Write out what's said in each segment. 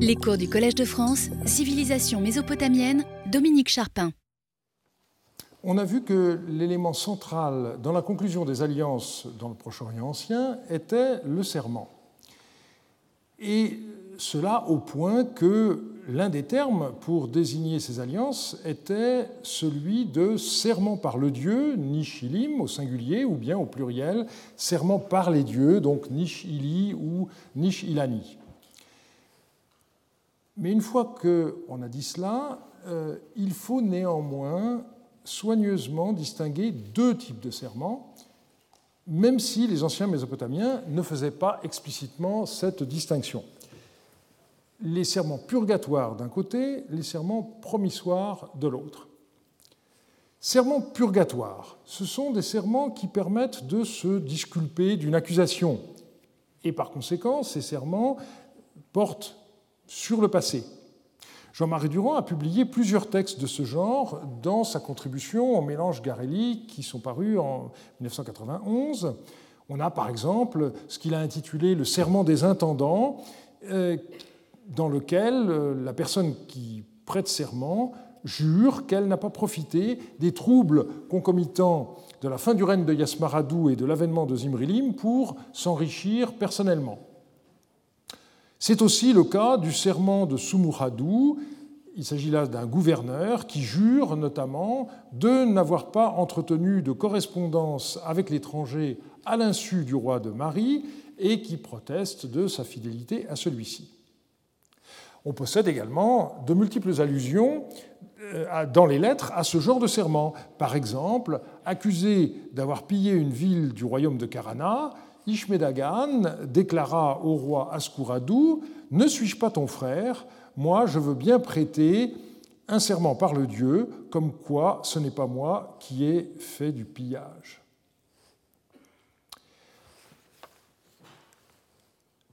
Les cours du Collège de France, Civilisation mésopotamienne, Dominique Charpin. On a vu que l'élément central dans la conclusion des alliances dans le Proche-Orient ancien était le serment. Et cela au point que l'un des termes pour désigner ces alliances était celui de serment par le dieu, nishilim au singulier, ou bien au pluriel, serment par les dieux, donc nishili ou nishilani. Mais une fois qu'on a dit cela, euh, il faut néanmoins soigneusement distinguer deux types de serments, même si les anciens mésopotamiens ne faisaient pas explicitement cette distinction les serments purgatoires d'un côté, les serments promissoires de l'autre. Serments purgatoires, ce sont des serments qui permettent de se disculper d'une accusation. Et par conséquent, ces serments portent sur le passé. Jean-Marie Durand a publié plusieurs textes de ce genre dans sa contribution au mélange Garelli qui sont parus en 1991. On a par exemple ce qu'il a intitulé le serment des intendants, euh, dans lequel euh, la personne qui prête serment jure qu'elle n'a pas profité des troubles concomitants de la fin du règne de Yasmaradou et de l'avènement de Zimrilim pour s'enrichir personnellement. C'est aussi le cas du serment de Sumuradou. Il s'agit là d'un gouverneur qui jure notamment de n'avoir pas entretenu de correspondance avec l'étranger à l'insu du roi de Marie et qui proteste de sa fidélité à celui-ci. On possède également de multiples allusions euh, dans les lettres à ce genre de serment. Par exemple, accusé d'avoir pillé une ville du royaume de Karana, Ishmedagan déclara au roi Askuradou Ne suis-je pas ton frère? Moi, je veux bien prêter un serment par le Dieu, comme quoi ce n'est pas moi qui ai fait du pillage.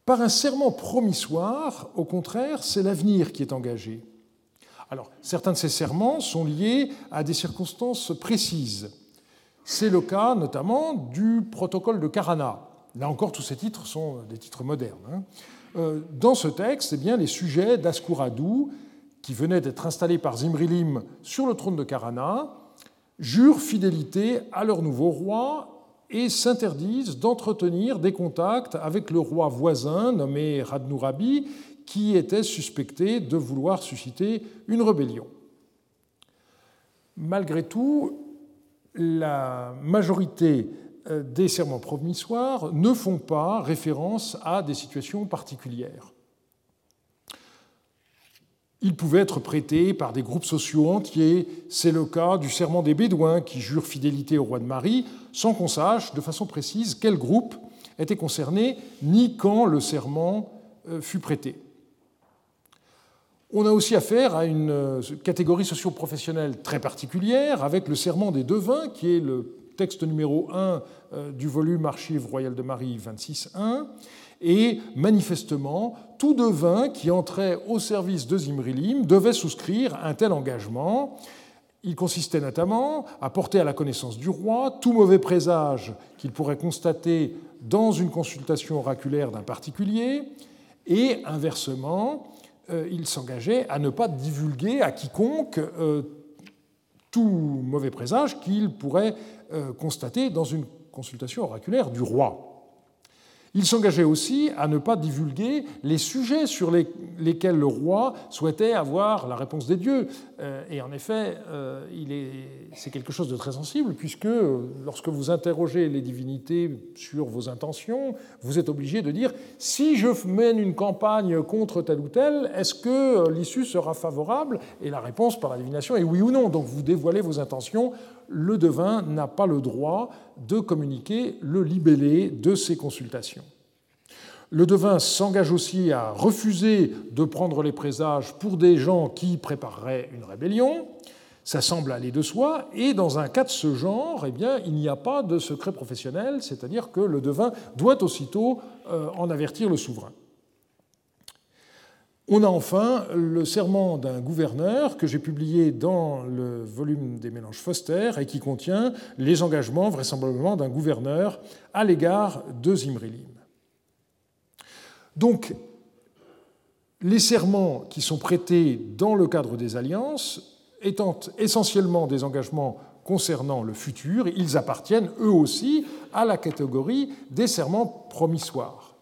Par un serment promissoire, au contraire, c'est l'avenir qui est engagé. Alors, certains de ces serments sont liés à des circonstances précises. C'est le cas notamment du protocole de Karana. Là encore, tous ces titres sont des titres modernes. Hein. Euh, dans ce texte, eh bien, les sujets d'Askuradou, qui venaient d'être installés par Zimrilim sur le trône de Karana, jurent fidélité à leur nouveau roi et s'interdisent d'entretenir des contacts avec le roi voisin nommé Radnourabi, qui était suspecté de vouloir susciter une rébellion. Malgré tout, la majorité des serments promissoires ne font pas référence à des situations particulières. Ils pouvaient être prêtés par des groupes sociaux entiers. C'est le cas du serment des Bédouins qui jurent fidélité au roi de Marie, sans qu'on sache de façon précise quel groupe était concerné, ni quand le serment euh, fut prêté. On a aussi affaire à une euh, catégorie socio-professionnelle très particulière, avec le serment des devins, qui est le texte numéro 1 euh, du volume Archives royales de Marie 26.1, et manifestement, tout devin qui entrait au service de Zimrilim devait souscrire un tel engagement. Il consistait notamment à porter à la connaissance du roi tout mauvais présage qu'il pourrait constater dans une consultation oraculaire d'un particulier, et inversement, euh, il s'engageait à ne pas divulguer à quiconque euh, tout mauvais présage qu'il pourrait euh, constater dans une consultation oraculaire du roi. Il s'engageait aussi à ne pas divulguer les sujets sur lesquels le roi souhaitait avoir la réponse des dieux. Euh, et en effet, euh, c'est quelque chose de très sensible, puisque euh, lorsque vous interrogez les divinités sur vos intentions, vous êtes obligé de dire si je mène une campagne contre tel ou tel, est-ce que l'issue sera favorable? Et la réponse par la divination est oui ou non. Donc vous dévoilez vos intentions le devin n'a pas le droit de communiquer le libellé de ses consultations. Le devin s'engage aussi à refuser de prendre les présages pour des gens qui prépareraient une rébellion. Ça semble aller de soi. Et dans un cas de ce genre, eh il n'y a pas de secret professionnel, c'est-à-dire que le devin doit aussitôt euh, en avertir le souverain. On a enfin le serment d'un gouverneur que j'ai publié dans le volume des mélanges Foster et qui contient les engagements vraisemblablement d'un gouverneur à l'égard de Zimrilim. Donc, les serments qui sont prêtés dans le cadre des alliances étant essentiellement des engagements concernant le futur, ils appartiennent eux aussi à la catégorie des serments promissoires.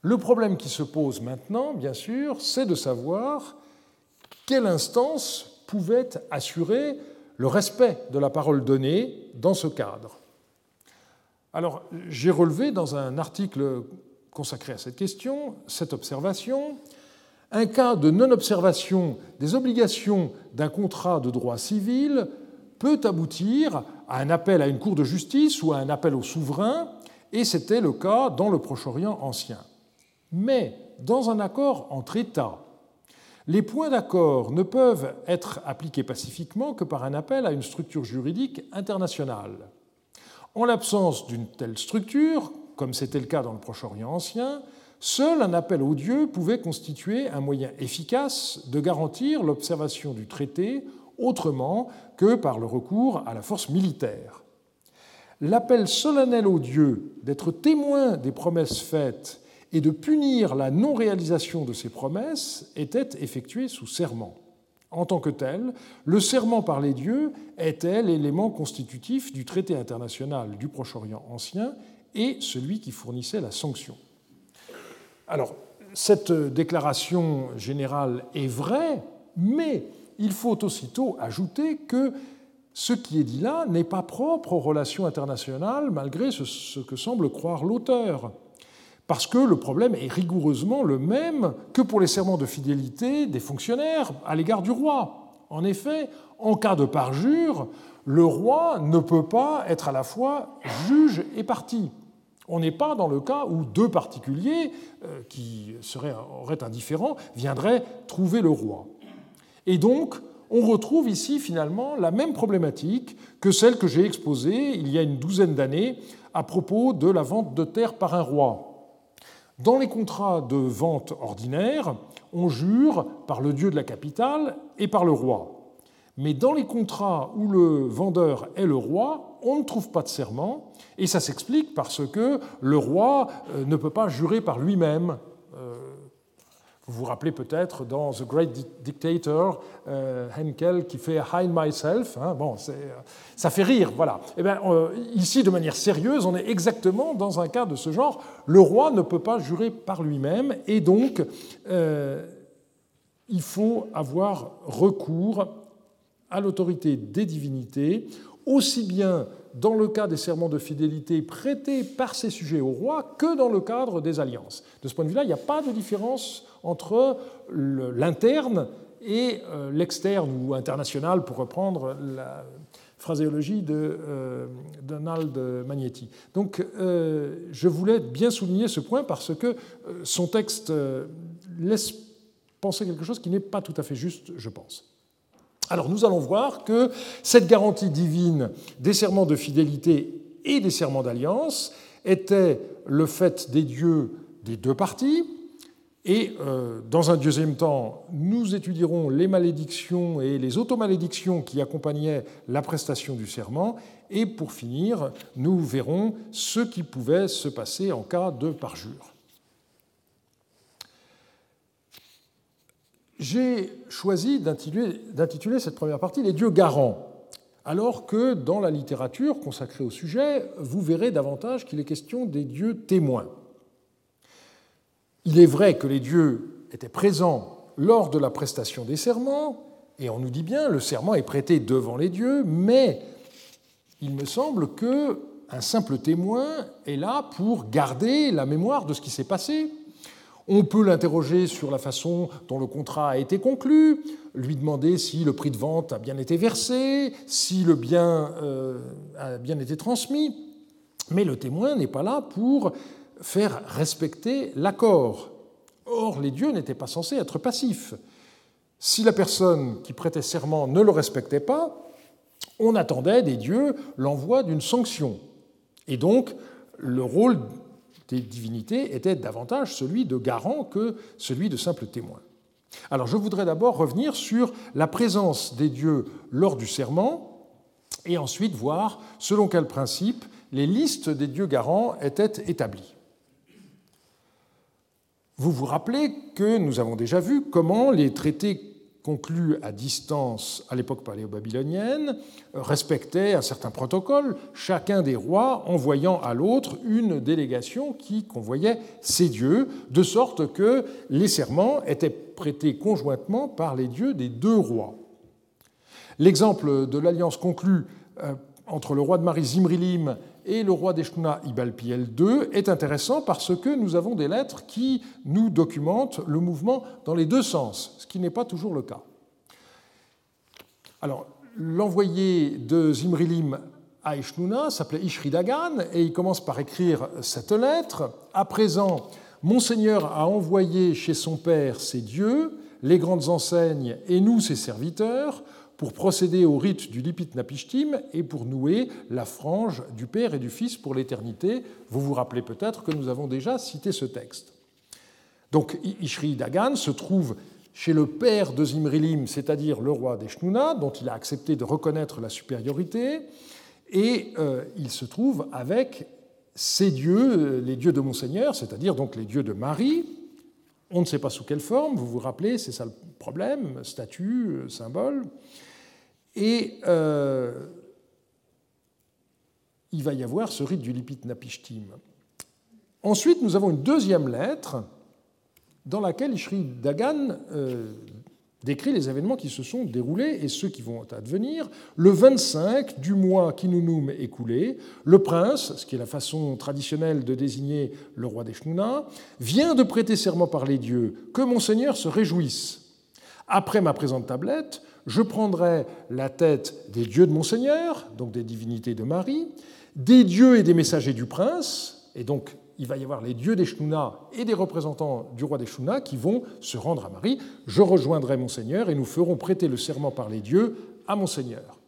Le problème qui se pose maintenant, bien sûr, c'est de savoir quelle instance pouvait assurer le respect de la parole donnée dans ce cadre. Alors, j'ai relevé dans un article consacré à cette question cette observation un cas de non-observation des obligations d'un contrat de droit civil peut aboutir à un appel à une cour de justice ou à un appel au souverain, et c'était le cas dans le Proche-Orient ancien. Mais dans un accord entre États, les points d'accord ne peuvent être appliqués pacifiquement que par un appel à une structure juridique internationale. En l'absence d'une telle structure, comme c'était le cas dans le Proche-Orient ancien, Seul un appel odieux pouvait constituer un moyen efficace de garantir l'observation du traité autrement que par le recours à la force militaire. L'appel solennel aux dieux d'être témoin des promesses faites et de punir la non-réalisation de ces promesses était effectué sous serment. En tant que tel, le serment par les dieux était l'élément constitutif du traité international du Proche-Orient ancien et celui qui fournissait la sanction. Alors, cette déclaration générale est vraie, mais il faut aussitôt ajouter que ce qui est dit là n'est pas propre aux relations internationales, malgré ce que semble croire l'auteur. Parce que le problème est rigoureusement le même que pour les serments de fidélité des fonctionnaires à l'égard du roi. En effet, en cas de parjure, le roi ne peut pas être à la fois juge et parti. On n'est pas dans le cas où deux particuliers euh, qui seraient, auraient indifférents viendraient trouver le roi. Et donc, on retrouve ici finalement la même problématique que celle que j'ai exposée il y a une douzaine d'années à propos de la vente de terre par un roi. Dans les contrats de vente ordinaires, on jure par le dieu de la capitale et par le roi. Mais dans les contrats où le vendeur est le roi, on ne trouve pas de serment, et ça s'explique parce que le roi euh, ne peut pas jurer par lui-même. Euh, vous vous rappelez peut-être dans The Great Dictator, euh, Henkel qui fait Hide Myself. Hein, bon, ça fait rire, voilà. Eh bien, ici, de manière sérieuse, on est exactement dans un cas de ce genre. Le roi ne peut pas jurer par lui-même, et donc il faut avoir recours à l'autorité des divinités, aussi bien dans le cas des serments de fidélité prêtés par ces sujets au roi que dans le cadre des alliances. De ce point de vue-là, il n'y a pas de différence entre l'interne et euh, l'externe ou international, pour reprendre la phraséologie de euh, Donald Magnetti. Donc euh, je voulais bien souligner ce point parce que son texte laisse penser quelque chose qui n'est pas tout à fait juste, je pense. Alors nous allons voir que cette garantie divine des serments de fidélité et des serments d'alliance était le fait des dieux des deux parties. Et euh, dans un deuxième temps, nous étudierons les malédictions et les automalédictions qui accompagnaient la prestation du serment. Et pour finir, nous verrons ce qui pouvait se passer en cas de parjure. J'ai choisi d'intituler cette première partie Les dieux garants, alors que dans la littérature consacrée au sujet, vous verrez davantage qu'il est question des dieux témoins. Il est vrai que les dieux étaient présents lors de la prestation des serments, et on nous dit bien le serment est prêté devant les dieux, mais il me semble que un simple témoin est là pour garder la mémoire de ce qui s'est passé, on peut l'interroger sur la façon dont le contrat a été conclu, lui demander si le prix de vente a bien été versé, si le bien euh, a bien été transmis. Mais le témoin n'est pas là pour faire respecter l'accord. Or, les dieux n'étaient pas censés être passifs. Si la personne qui prêtait serment ne le respectait pas, on attendait des dieux l'envoi d'une sanction. Et donc, le rôle des divinités était davantage celui de garant que celui de simple témoin. Alors je voudrais d'abord revenir sur la présence des dieux lors du serment et ensuite voir selon quel principe les listes des dieux garants étaient établies. Vous vous rappelez que nous avons déjà vu comment les traités conclus à distance à l'époque paléo-babylonienne respectaient un certain protocole, chacun des rois envoyant à l'autre une délégation qui convoyait ses dieux, de sorte que les serments étaient prêtés conjointement par les dieux des deux rois. L'exemple de l'alliance conclue euh, entre le roi de Marie Zimrilim et le roi d'Eshnouna Ibalpiel II est intéressant parce que nous avons des lettres qui nous documentent le mouvement dans les deux sens, ce qui n'est pas toujours le cas. Alors, l'envoyé de Zimrilim à Eshnouna s'appelait Ishridagan et il commence par écrire cette lettre. À présent, Monseigneur a envoyé chez son père ses dieux, les grandes enseignes et nous, ses serviteurs, pour procéder au rite du Lipit Napishtim et pour nouer la frange du Père et du Fils pour l'éternité. Vous vous rappelez peut-être que nous avons déjà cité ce texte. Donc Ishri Dagan se trouve chez le père de Zimrilim, c'est-à-dire le roi d'Eshnuna, dont il a accepté de reconnaître la supériorité, et euh, il se trouve avec ses dieux, les dieux de Monseigneur, c'est-à-dire donc les dieux de Marie. On ne sait pas sous quelle forme, vous vous rappelez, c'est ça le problème, statue, euh, symbole. Et euh, il va y avoir ce rite du Lipit Napishtim. Ensuite, nous avons une deuxième lettre dans laquelle Ishri Dagan euh, décrit les événements qui se sont déroulés et ceux qui vont advenir. Le 25 du mois qui nomme écoulé, le prince, ce qui est la façon traditionnelle de désigner le roi des Shnuna, vient de prêter serment par les dieux que mon Seigneur se réjouisse. Après ma présente tablette, je prendrai la tête des dieux de mon Seigneur, donc des divinités de Marie, des dieux et des messagers du prince, et donc il va y avoir les dieux des Shnuna et des représentants du roi des Shnuna qui vont se rendre à Marie. Je rejoindrai mon Seigneur et nous ferons prêter le serment par les dieux à mon Seigneur.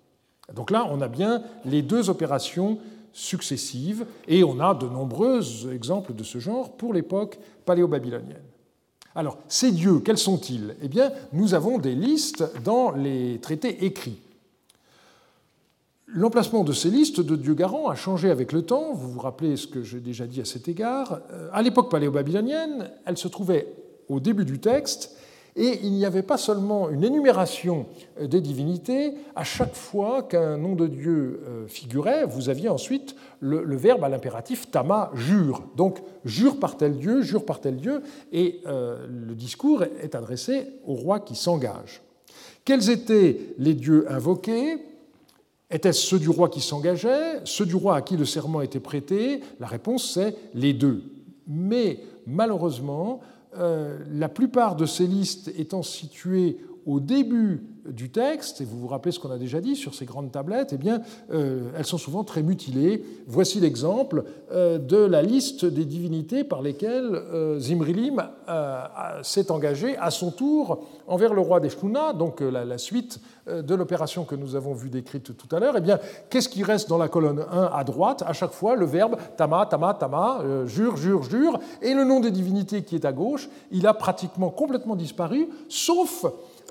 Donc là, on a bien les deux opérations successives et on a de nombreux exemples de ce genre pour l'époque paléo-babylonienne. Alors, ces dieux, quels sont-ils? Eh bien, nous avons des listes dans les traités écrits. L'emplacement de ces listes de dieux garants a changé avec le temps. Vous vous rappelez ce que j'ai déjà dit à cet égard. Euh, à l'époque paléo-babylonienne, elle se trouvait au début du texte et il n'y avait pas seulement une énumération euh, des divinités, à chaque fois qu'un nom de Dieu euh, figurait, vous aviez ensuite le, verbe à l'impératif tama, jure. Donc, jure par tel Dieu, jure par tel Dieu, et euh, le discours est adressé au roi qui s'engage. Quels étaient les dieux invoqués? Étaient-ce ceux du roi qui s'engageait, ceux du roi à qui le serment était prêté? La réponse, c'est les deux. Mais malheureusement, la plupart de ces listes étant situées au début du texte, et vous vous rappelez ce qu'on a déjà dit sur ces grandes tablettes, eh bien, euh, elles sont souvent très mutilées. Voici l'exemple euh, de la liste des divinités par lesquelles euh, Zimrilim s'est engagé à son tour envers le roi d'Eshkuna, donc la, suite de l'opération que nous avons vue décrite tout à l'heure. Eh bien, qu'est-ce qui reste dans la colonne 1 à droite? À chaque fois, le verbe tama, tama, tama, jure, jure, jure, et le nom des divinités qui est à gauche, il a pratiquement complètement disparu, sauf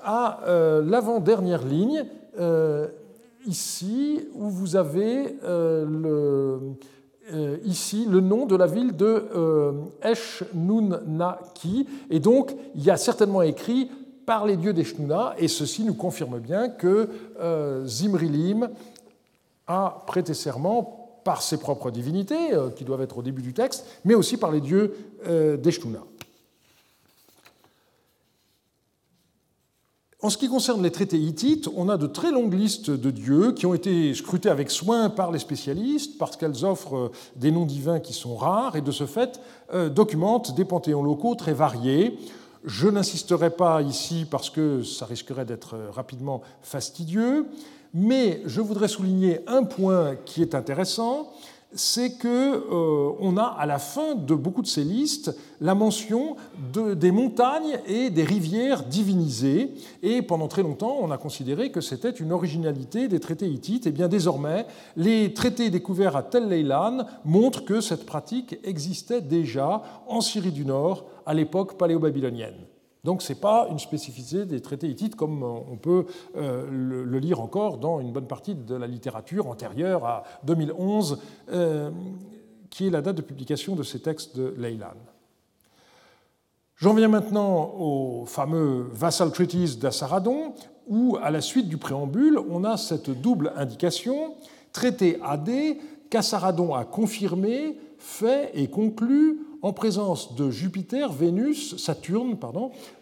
à euh, l'avant-dernière ligne, euh, ici, où vous avez euh, ici le nom de la ville de Eshnunaki. Et donc, il y a certainement écrit par les dieux d'Eshnuna, et ceci nous confirme bien que Zimrilim a prêté serment par ses propres divinités, qui doivent être au début du texte, mais aussi par les dieux d'Eshnuna. En ce qui concerne les traités hittites, on a de très longues listes de dieux qui ont été scrutés avec soin par les spécialistes parce qu'elles offrent euh, des noms divins qui sont rares et de ce fait euh, documentent des panthéons locaux très variés. Je n'insisterai pas ici parce que ça risquerait d'être euh, rapidement fastidieux, mais je voudrais souligner un point qui est intéressant, c'est qu'on euh, a à la fin de beaucoup de ces listes la mention des montagnes et des rivières divinisées. Et pendant très longtemps, on a considéré que c'était une originalité des traités hittites. Et bien désormais, les traités découverts à Tel Leilan montrent que cette pratique existait déjà en Syrie du Nord à l'époque paléo-babylonienne. Donc ce n'est pas une spécificité des traités hittites comme on peut euh, le lire encore dans une bonne partie de la littérature antérieure à 2011, euh, qui est la date de publication de ces textes de Leylan. J'en viens maintenant au fameux Vassal Treaties d'Assaradon, où, à la suite du préambule, on a cette double indication traité AD qu'Assaradon a confirmé, fait et conclu en présence de Jupiter, Vénus, Saturne,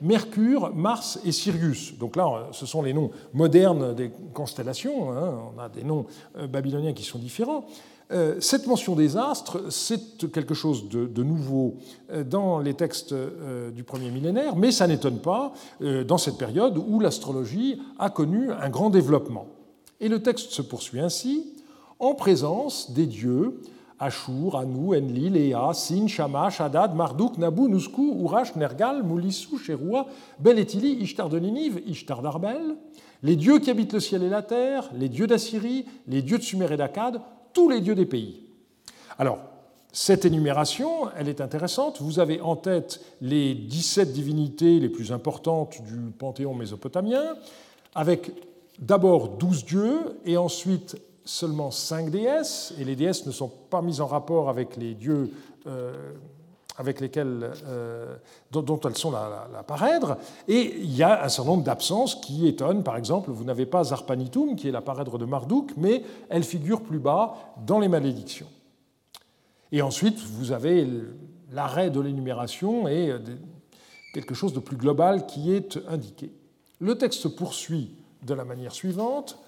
Mercure, Mars et Sirius. Donc là, ce sont les noms modernes des constellations, hein. on a des noms euh, babyloniens qui sont différents. Euh, cette mention des astres, c'est quelque chose de, nouveau euh, dans les textes du premier millénaire, mais ça n'étonne pas dans cette période où l'astrologie a connu un grand développement. Et le texte se poursuit ainsi, en présence des dieux Ashur, Anu, Enlil, Ea, Sin, Shamash, Hadad, Marduk, Nabu, Nusku, Urash, Nergal, Moulissu, Sheroua, Bel Etili, Ishtar de Ninive, Ishtar d'Arbel, les dieux qui habitent le ciel et la terre, les dieux d'Assyrie, les dieux de Sumer et d'Akkad, tous les dieux des pays. Alors, cette énumération, elle est intéressante. Vous avez en tête les 17 divinités les plus importantes du panthéon mésopotamien, avec d'abord 12 dieux et ensuite seulement cinq déesses, et les déesses ne sont pas mises en rapport avec les dieux euh, avec lesquels, euh, dont, elles sont la, parèdre, et il y a un certain nombre d'absences qui étonnent. Par exemple, vous n'avez pas Zarpanitum, qui est la parèdre de Marduk, mais elle figure plus bas dans les malédictions. Et ensuite, vous avez l'arrêt de l'énumération et quelque chose de plus global qui est indiqué. Le texte poursuit de la manière suivante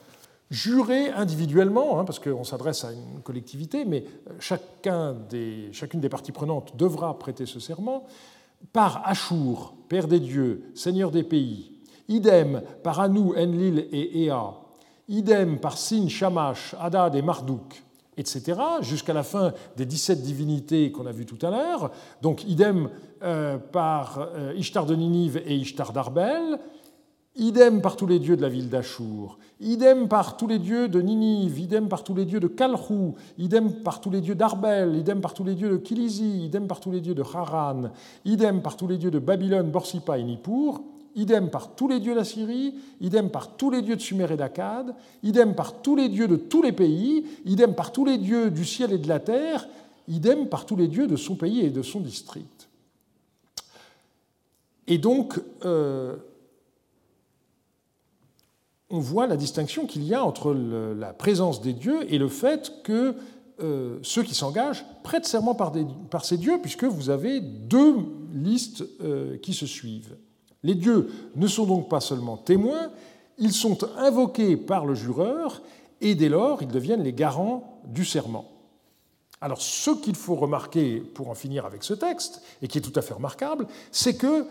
jurer individuellement, hein, parce qu'on s'adresse à une collectivité, mais euh, chacune des parties prenantes devra prêter ce serment, par Ashur, Père des dieux, Seigneur des pays, idem par Anu, Enlil et Ea, idem par Sin, Shamash, Hadad et Marduk, etc., jusqu'à la fin des 17 divinités qu'on a vues tout à l'heure, donc idem euh, par euh, Ishtar de Ninive et Ishtar d'Arbel, Idem par tous les dieux de la ville d'Achour, idem par tous les dieux de Ninive, idem par tous les dieux de Kalrou, idem par tous les dieux d'Arbel, idem par tous les dieux de Kilizi, idem par tous les dieux de Haran, idem par tous les dieux de Babylone, Borsipa et Nippur, idem par tous les dieux d'Assyrie, idem par tous les dieux de Sumer et d'Akkad, idem par tous les dieux de tous les pays, idem par tous les dieux du ciel et de la terre, idem par tous les dieux de son pays et de son district. Et donc, euh, on voit la distinction qu'il y a entre la présence des dieux et le fait que euh, ceux qui s'engagent prêtent serment par, ces dieux, puisque vous avez deux listes euh, qui se suivent. Les dieux ne sont donc pas seulement témoins, ils sont invoqués par le jureur, et dès lors, ils deviennent les garants du serment. Alors, ce qu'il faut remarquer pour en finir avec ce texte, et qui est tout à fait remarquable, c'est que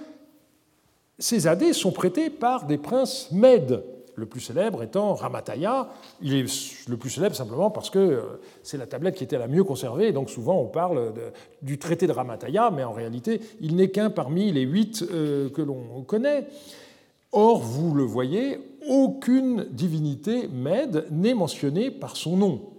ces adés sont prêtés par des princes mèdes, le plus célèbre étant Ramataya. Il est le plus célèbre simplement parce que euh, c'est la tablette qui était la mieux conservée, donc souvent on parle du traité de Ramataya, mais en réalité il n'est qu'un parmi les huit euh, que l'on connaît. Or, vous le voyez, aucune divinité mède n'est mentionnée par son nom.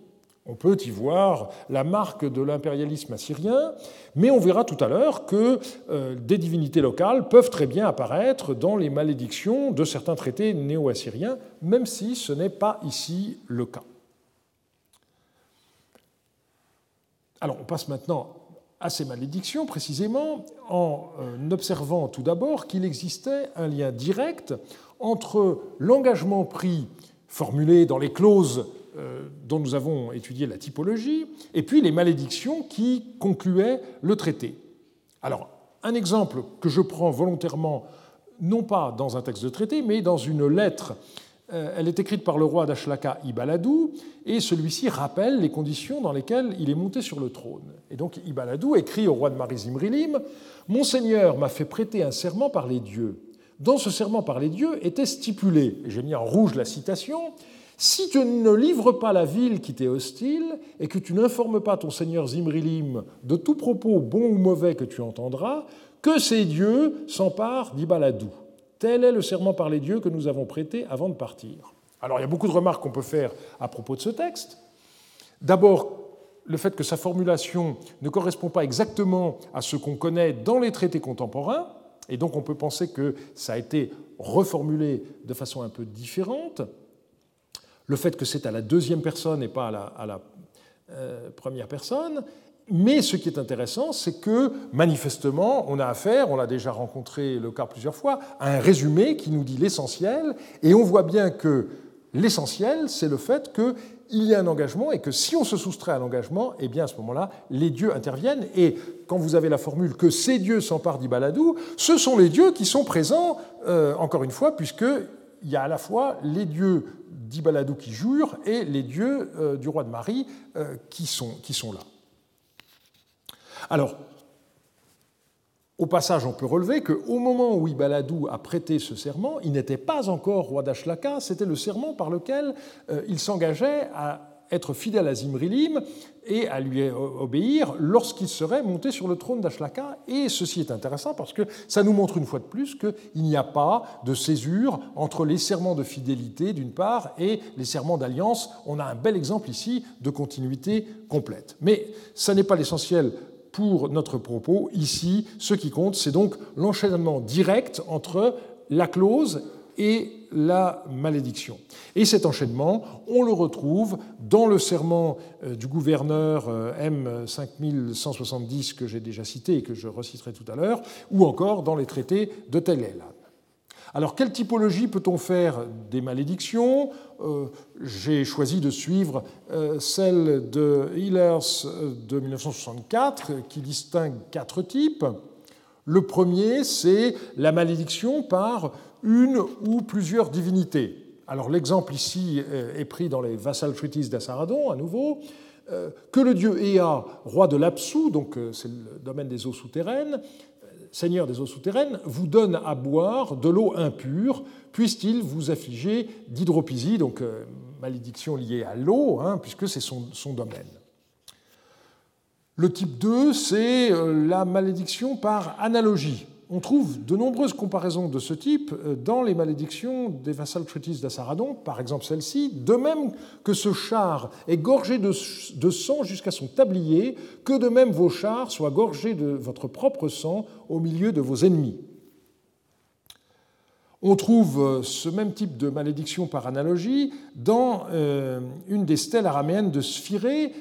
On peut y voir la marque de l'impérialisme assyrien, mais on verra tout à l'heure que euh, des divinités locales peuvent très bien apparaître dans les malédictions de certains traités néo-assyriens, même si ce n'est pas ici le cas. Alors on passe maintenant à ces malédictions précisément en euh, observant tout d'abord qu'il existait un lien direct entre l'engagement pris formulé dans les clauses dont nous avons étudié la typologie, et puis les malédictions qui concluaient le traité. Alors, un exemple que je prends volontairement, non pas dans un texte de traité, mais dans une lettre. Euh, elle est écrite par le roi d'Ashlaka Ibaladou, et celui-ci rappelle les conditions dans lesquelles il est monté sur le trône. Et donc Ibaladou écrit au roi de Marizimrilim Monseigneur m'a fait prêter un serment par les dieux. Dans ce serment par les dieux était stipulé, et j'ai mis en rouge la citation, si tu ne livres pas la ville qui t'est hostile et que tu n'informes pas ton seigneur Zimrilim de tout propos bon ou mauvais que tu entendras, que ces dieux s'emparent d'Ibaladou. Tel est le serment par les dieux que nous avons prêté avant de partir. Alors il y a beaucoup de remarques qu'on peut faire à propos de ce texte. D'abord, le fait que sa formulation ne correspond pas exactement à ce qu'on connaît dans les traités contemporains, et donc on peut penser que ça a été reformulé de façon un peu différente le fait que c'est à la deuxième personne et pas à la, euh, première personne, mais ce qui est intéressant, c'est que manifestement, on a affaire, on l'a déjà rencontré le cas plusieurs fois, à un résumé qui nous dit l'essentiel, et on voit bien que l'essentiel, c'est le fait qu'il y a un engagement et que si on se soustrait à l'engagement, eh bien à ce moment-là, les dieux interviennent. Et quand vous avez la formule que ces dieux s'emparent d'Ibaladou, ce sont les dieux qui sont présents, euh, encore une fois, puisqu'il y a à la fois les dieux d'Ibaladou qui jurent et les dieux euh, du roi de Marie euh, qui, sont, qui sont là. Alors, au passage, on peut relever qu'au moment où Ibaladou a prêté ce serment, il n'était pas encore roi d'Ashlaka, c'était le serment par lequel euh, il s'engageait à être fidèle à Zimrilim et à lui obéir lorsqu'il serait monté sur le trône d'Ashlaka. Et ceci est intéressant parce que ça nous montre une fois de plus qu'il n'y a pas de césure entre les serments de fidélité d'une part et les serments d'alliance. On a un bel exemple ici de continuité complète. Mais ça n'est pas l'essentiel pour notre propos. Ici, ce qui compte, c'est donc l'enchaînement direct entre la clause et la malédiction. Et cet enchaînement, on le retrouve dans le serment euh, du gouverneur euh, M5170 que j'ai déjà cité et que je reciterai tout à l'heure, ou encore dans les traités de Tel alors, quelle typologie peut-on faire des malédictions? Euh, J'ai choisi de suivre celle de Hillers de 1964, qui distingue quatre types. Le premier, c'est la malédiction par une ou plusieurs divinités. Alors, l'exemple ici est pris dans les Vassal Treaties d'Assaradon, à nouveau que le dieu Ea, roi de l'Apsu, donc c'est le domaine des eaux souterraines, Seigneur des eaux souterraines, vous donne à boire de l'eau impure, puisse-t-il vous affliger d'hydropisie, donc euh, malédiction liée à l'eau, hein, puisque c'est son, son, domaine. Le type 2, c'est euh, la malédiction par analogie on trouve de nombreuses comparaisons de ce type euh, dans les malédictions des Vassal Treaties d'Assaradon, par exemple celle-ci, de même que ce char est gorgé de, sang jusqu'à son tablier, que de même vos chars soient gorgés de votre propre sang au milieu de vos ennemis. On trouve euh, ce même type de malédiction par analogie dans euh, une des stèles araméennes de Sphirée,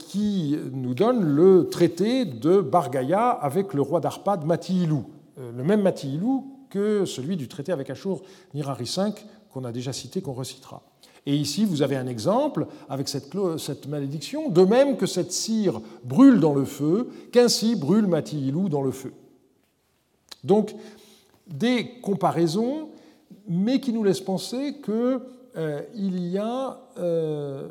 qui nous donne le traité de Bargaya avec le roi d'Arpad Matiilou. Euh, le même Matihilou que celui du traité avec Ashur Nirari V qu'on a déjà cité, qu'on recitera. Et ici, vous avez un exemple avec cette, cette, malédiction, de même que cette cire brûle dans le feu, qu'ainsi brûle Matihilou dans le feu. Donc, des comparaisons, mais qui nous laissent penser qu'il euh, y a euh,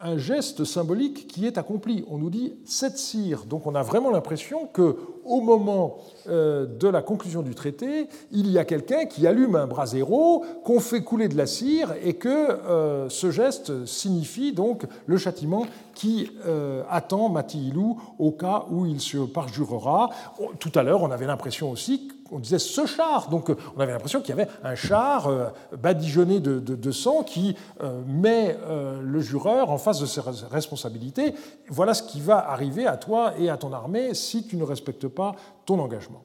un geste symbolique qui est accompli. On nous dit cette cire. Donc on a vraiment l'impression que au moment euh, de la conclusion du traité, il y a quelqu'un qui allume un brasero, qu'on fait couler de la cire et que euh, ce geste signifie donc le châtiment qui euh, attend Matihilou au cas où il se parjurera. Tout à l'heure, on avait l'impression aussi on disait ce char. Donc on avait l'impression qu'il y avait un char badigeonné de, sang qui met le jureur en face de ses responsabilités. Voilà ce qui va arriver à toi et à ton armée si tu ne respectes pas ton engagement.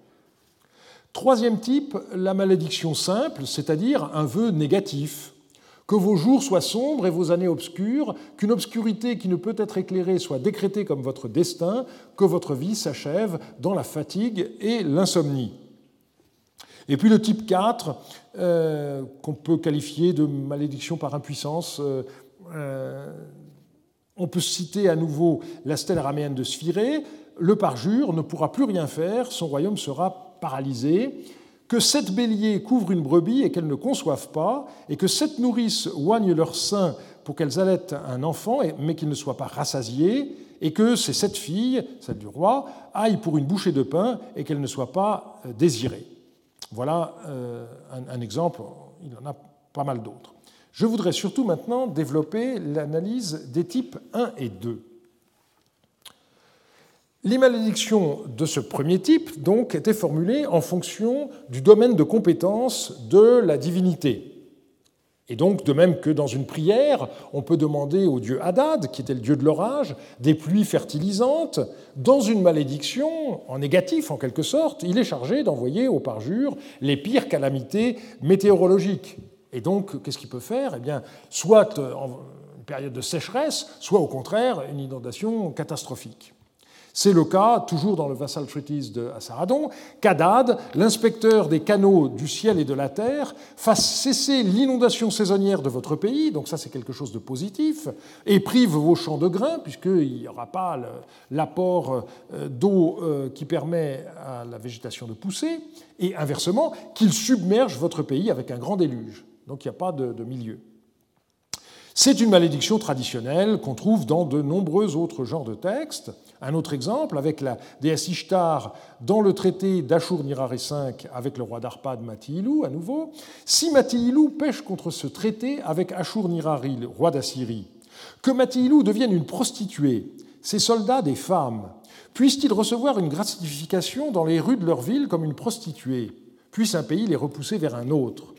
Troisième type, la malédiction simple, c'est-à-dire un vœu négatif. Que vos jours soient sombres et vos années obscures, qu'une obscurité qui ne peut être éclairée soit décrétée comme votre destin, que votre vie s'achève dans la fatigue et l'insomnie. Et puis le type 4, euh, qu'on peut qualifier de malédiction par impuissance, euh, euh, on peut citer à nouveau la stèle araméenne de Sphirée, le parjure ne pourra plus rien faire, son royaume sera paralysé, que sept béliers couvrent une brebis et qu'elles ne conçoivent pas, et que sept nourrices oignent leur sein pour qu'elles allaitent un enfant, mais qu'il ne soit pas rassasié, et que ces sept filles, celles du roi, aillent pour une bouchée de pain et qu'elles ne soient pas désirées. Voilà euh, un exemple, il en a pas mal d'autres. Je voudrais surtout maintenant développer l'analyse des types 1 et 2. Les malédictions de ce premier type, donc, étaient formulées en fonction du domaine de compétence de la divinité. Et donc, de même que dans une prière, on peut demander au dieu Hadad, qui était le dieu de l'orage, des pluies fertilisantes, dans une malédiction, en négatif en quelque sorte, il est chargé d'envoyer au parjure les pires calamités météorologiques. Et donc, qu'est-ce qu'il peut faire? Eh bien, soit une période de sécheresse, soit au contraire une inondation catastrophique. C'est le cas, toujours dans le Vassal Treatise de Assaradon, qu'Adad, l'inspecteur des canaux du ciel et de la terre, fasse cesser l'inondation saisonnière de votre pays, donc ça c'est quelque chose de positif, et prive vos champs de grains, puisqu'il n'y aura pas l'apport euh, d'eau euh, qui permet à la végétation de pousser, et inversement, qu'il submerge votre pays avec un grand déluge. Donc il n'y a pas de milieu. C'est une malédiction traditionnelle qu'on trouve dans de nombreux autres genres de textes. Un autre exemple, avec la déesse Ishtar dans le traité d'Ashur-Nirare V avec le roi d'Arpad Matiilou, à nouveau. Si Matiilou pêche contre ce traité avec Ashur-Nirari, le roi d'Assyrie, que Matiilou devienne une prostituée, ses soldats des femmes, puissent-ils recevoir une gratification dans les rues de leur ville comme une prostituée? Puisse un pays les repousser vers un autre?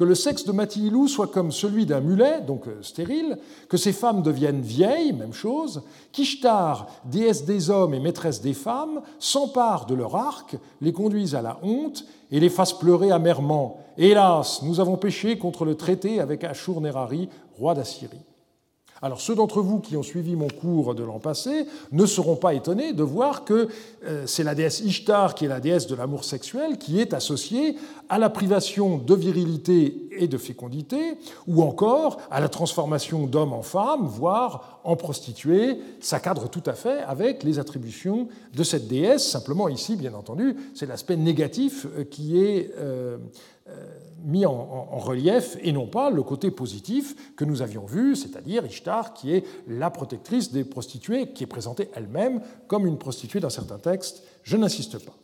Que le sexe de Matilou soit comme celui d'un mulet, donc euh, stérile, que ces femmes deviennent vieilles, même chose, qu'Ishtar, déesse des hommes et maîtresse des femmes, s'empare de leur arc, les conduise à la honte et les fasse pleurer amèrement. Hélas, nous avons péché contre le traité avec Ashur-Nerari, roi d'Assyrie. Alors ceux d'entre vous qui ont suivi mon cours de l'an passé ne seront pas étonnés de voir que euh, c'est la déesse Ishtar, qui est la déesse de l'amour sexuel, qui est associée à la privation de virilité et de fécondité, ou encore à la transformation d'homme en femme, voire en prostituée. Ça cadre tout à fait avec les attributions de cette déesse. Simplement ici, bien entendu, c'est l'aspect négatif euh, qui est... Euh, mis en, relief et non pas le côté positif que nous avions vu, c'est-à-dire Ishtar qui est la protectrice des prostituées, qui est présentée elle-même comme une prostituée dans certains textes. Je n'insiste pas.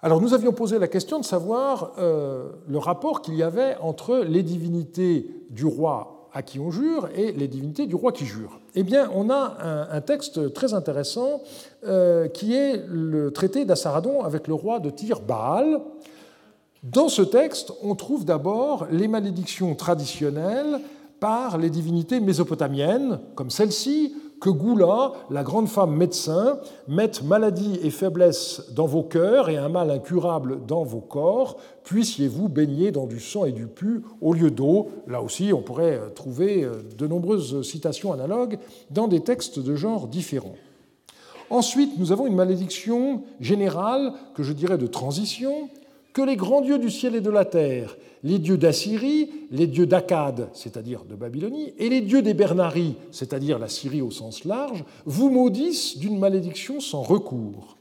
Alors nous avions posé la question de savoir euh, le rapport qu'il y avait entre les divinités du roi à qui on jure et les divinités du roi qui jure. Eh bien, on a un, texte très intéressant euh, qui est le traité d'Assaradon avec le roi de Tyr, Baal, dans ce texte, on trouve d'abord les malédictions traditionnelles par les divinités mésopotamiennes, comme celle-ci, que Goula, la grande femme médecin, mette maladie et faiblesse dans vos cœurs et un mal incurable dans vos corps, puissiez-vous baigner dans du sang et du pu au lieu d'eau. Là aussi, on pourrait trouver de nombreuses citations analogues dans des textes de genre différents. Ensuite, nous avons une malédiction générale, que je dirais de transition, que les grands dieux du ciel et de la terre, les dieux d'Assyrie, les dieux d'Akkad, c'est-à-dire de Babylonie, et les dieux des Bernaries, c'est-à-dire la Syrie au sens large, vous maudissent d'une malédiction sans recours.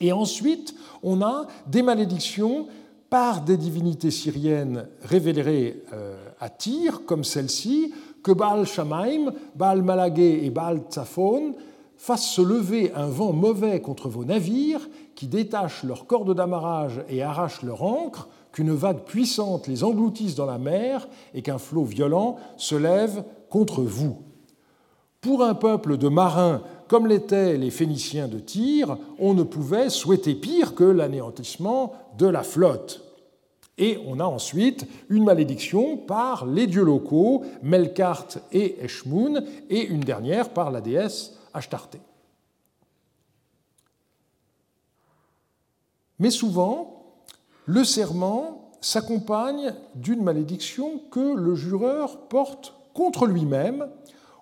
Et ensuite, on a des malédictions par des divinités syriennes révélées euh, à Tyr, comme celle-ci, que Baal Shamaim, Baal Malagé et Baal Tsaphon fassent se lever un vent mauvais contre vos navires qui détachent leurs cordes d'amarrage et arrachent leur ancre, qu'une vague puissante les engloutisse dans la mer et qu'un flot violent se lève contre vous. Pour un peuple de marins comme l'étaient les Phéniciens de Tyr, on ne pouvait souhaiter pire que l'anéantissement de la flotte. Et on a ensuite une malédiction par les dieux locaux, Melkart et Eshmun, et une dernière par la déesse Ashtarté. Mais souvent, le serment s'accompagne d'une malédiction que le jureur porte contre lui-même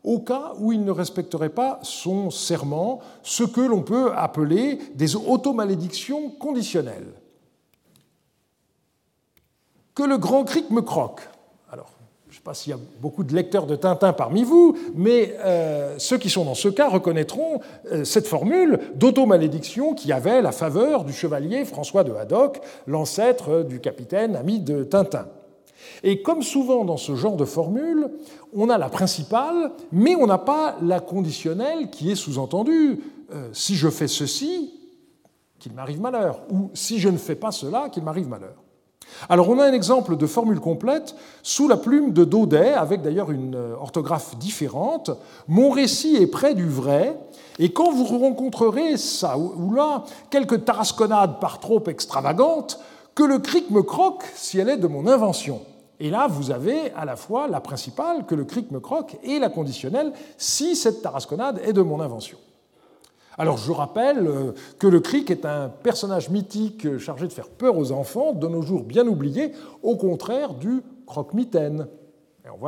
au cas où il ne respecterait pas son serment, ce que l'on peut appeler des automalédictions conditionnelles. Que le grand cric me croque. Sais pas s'il y a beaucoup de lecteurs de Tintin parmi vous, mais euh, ceux qui sont dans ce cas reconnaîtront euh, cette formule d'auto-malédiction qui avait la faveur du chevalier François de Haddock, l'ancêtre du capitaine ami de Tintin. Et comme souvent dans ce genre de formule, on a la principale, mais on n'a pas la conditionnelle qui est sous-entendue. Euh, si je fais ceci, qu'il m'arrive malheur, ou si je ne fais pas cela, qu'il m'arrive malheur. Alors on a un exemple de formule complète sous la plume de Daudet, avec d'ailleurs une euh, orthographe différente. Mon récit est près du vrai, et quand vous rencontrerez ça ou là quelques tarasconnades par trop extravagantes, que le cric me croque si elle est de mon invention. Et là, vous avez à la fois la principale, que le cric me croque, et la conditionnelle, si cette tarasconnade est de mon invention. Alors je rappelle euh, que le cric est un personnage mythique chargé de faire peur aux enfants, de nos jours bien oublié, au contraire du croque-mitaine. Et on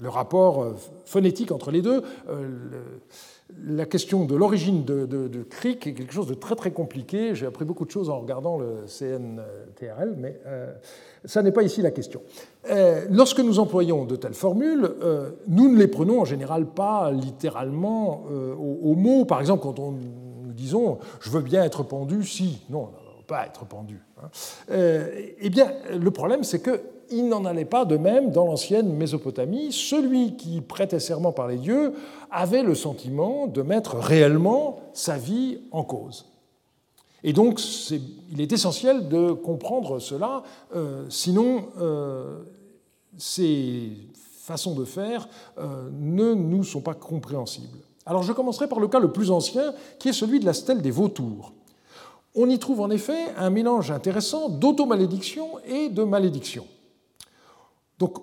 le rapport euh, phonétique entre les deux. la question de l'origine de, de, cric est quelque chose de très très compliqué. J'ai appris beaucoup de choses en regardant le CNTRL, mais ça n'est pas ici la question. lorsque nous employons de telles formules, nous ne les prenons en général pas littéralement au, au, mot. Par exemple, quand on, nous disons je veux bien être pendu si, non, pas être pendu. Hein. Euh, eh bien, le problème, c'est qu'il n'en allait pas de même dans l'ancienne Mésopotamie. Celui qui prêtait serment par les dieux avait le sentiment de mettre réellement sa vie en cause. Et donc, il est essentiel de comprendre cela, euh, sinon euh, ces façons de faire ne nous sont pas compréhensibles. Alors je commencerai par le cas le plus ancien, qui est celui de la stèle des vautours on y trouve en effet un mélange intéressant d'automalédiction et de malédiction. Donc,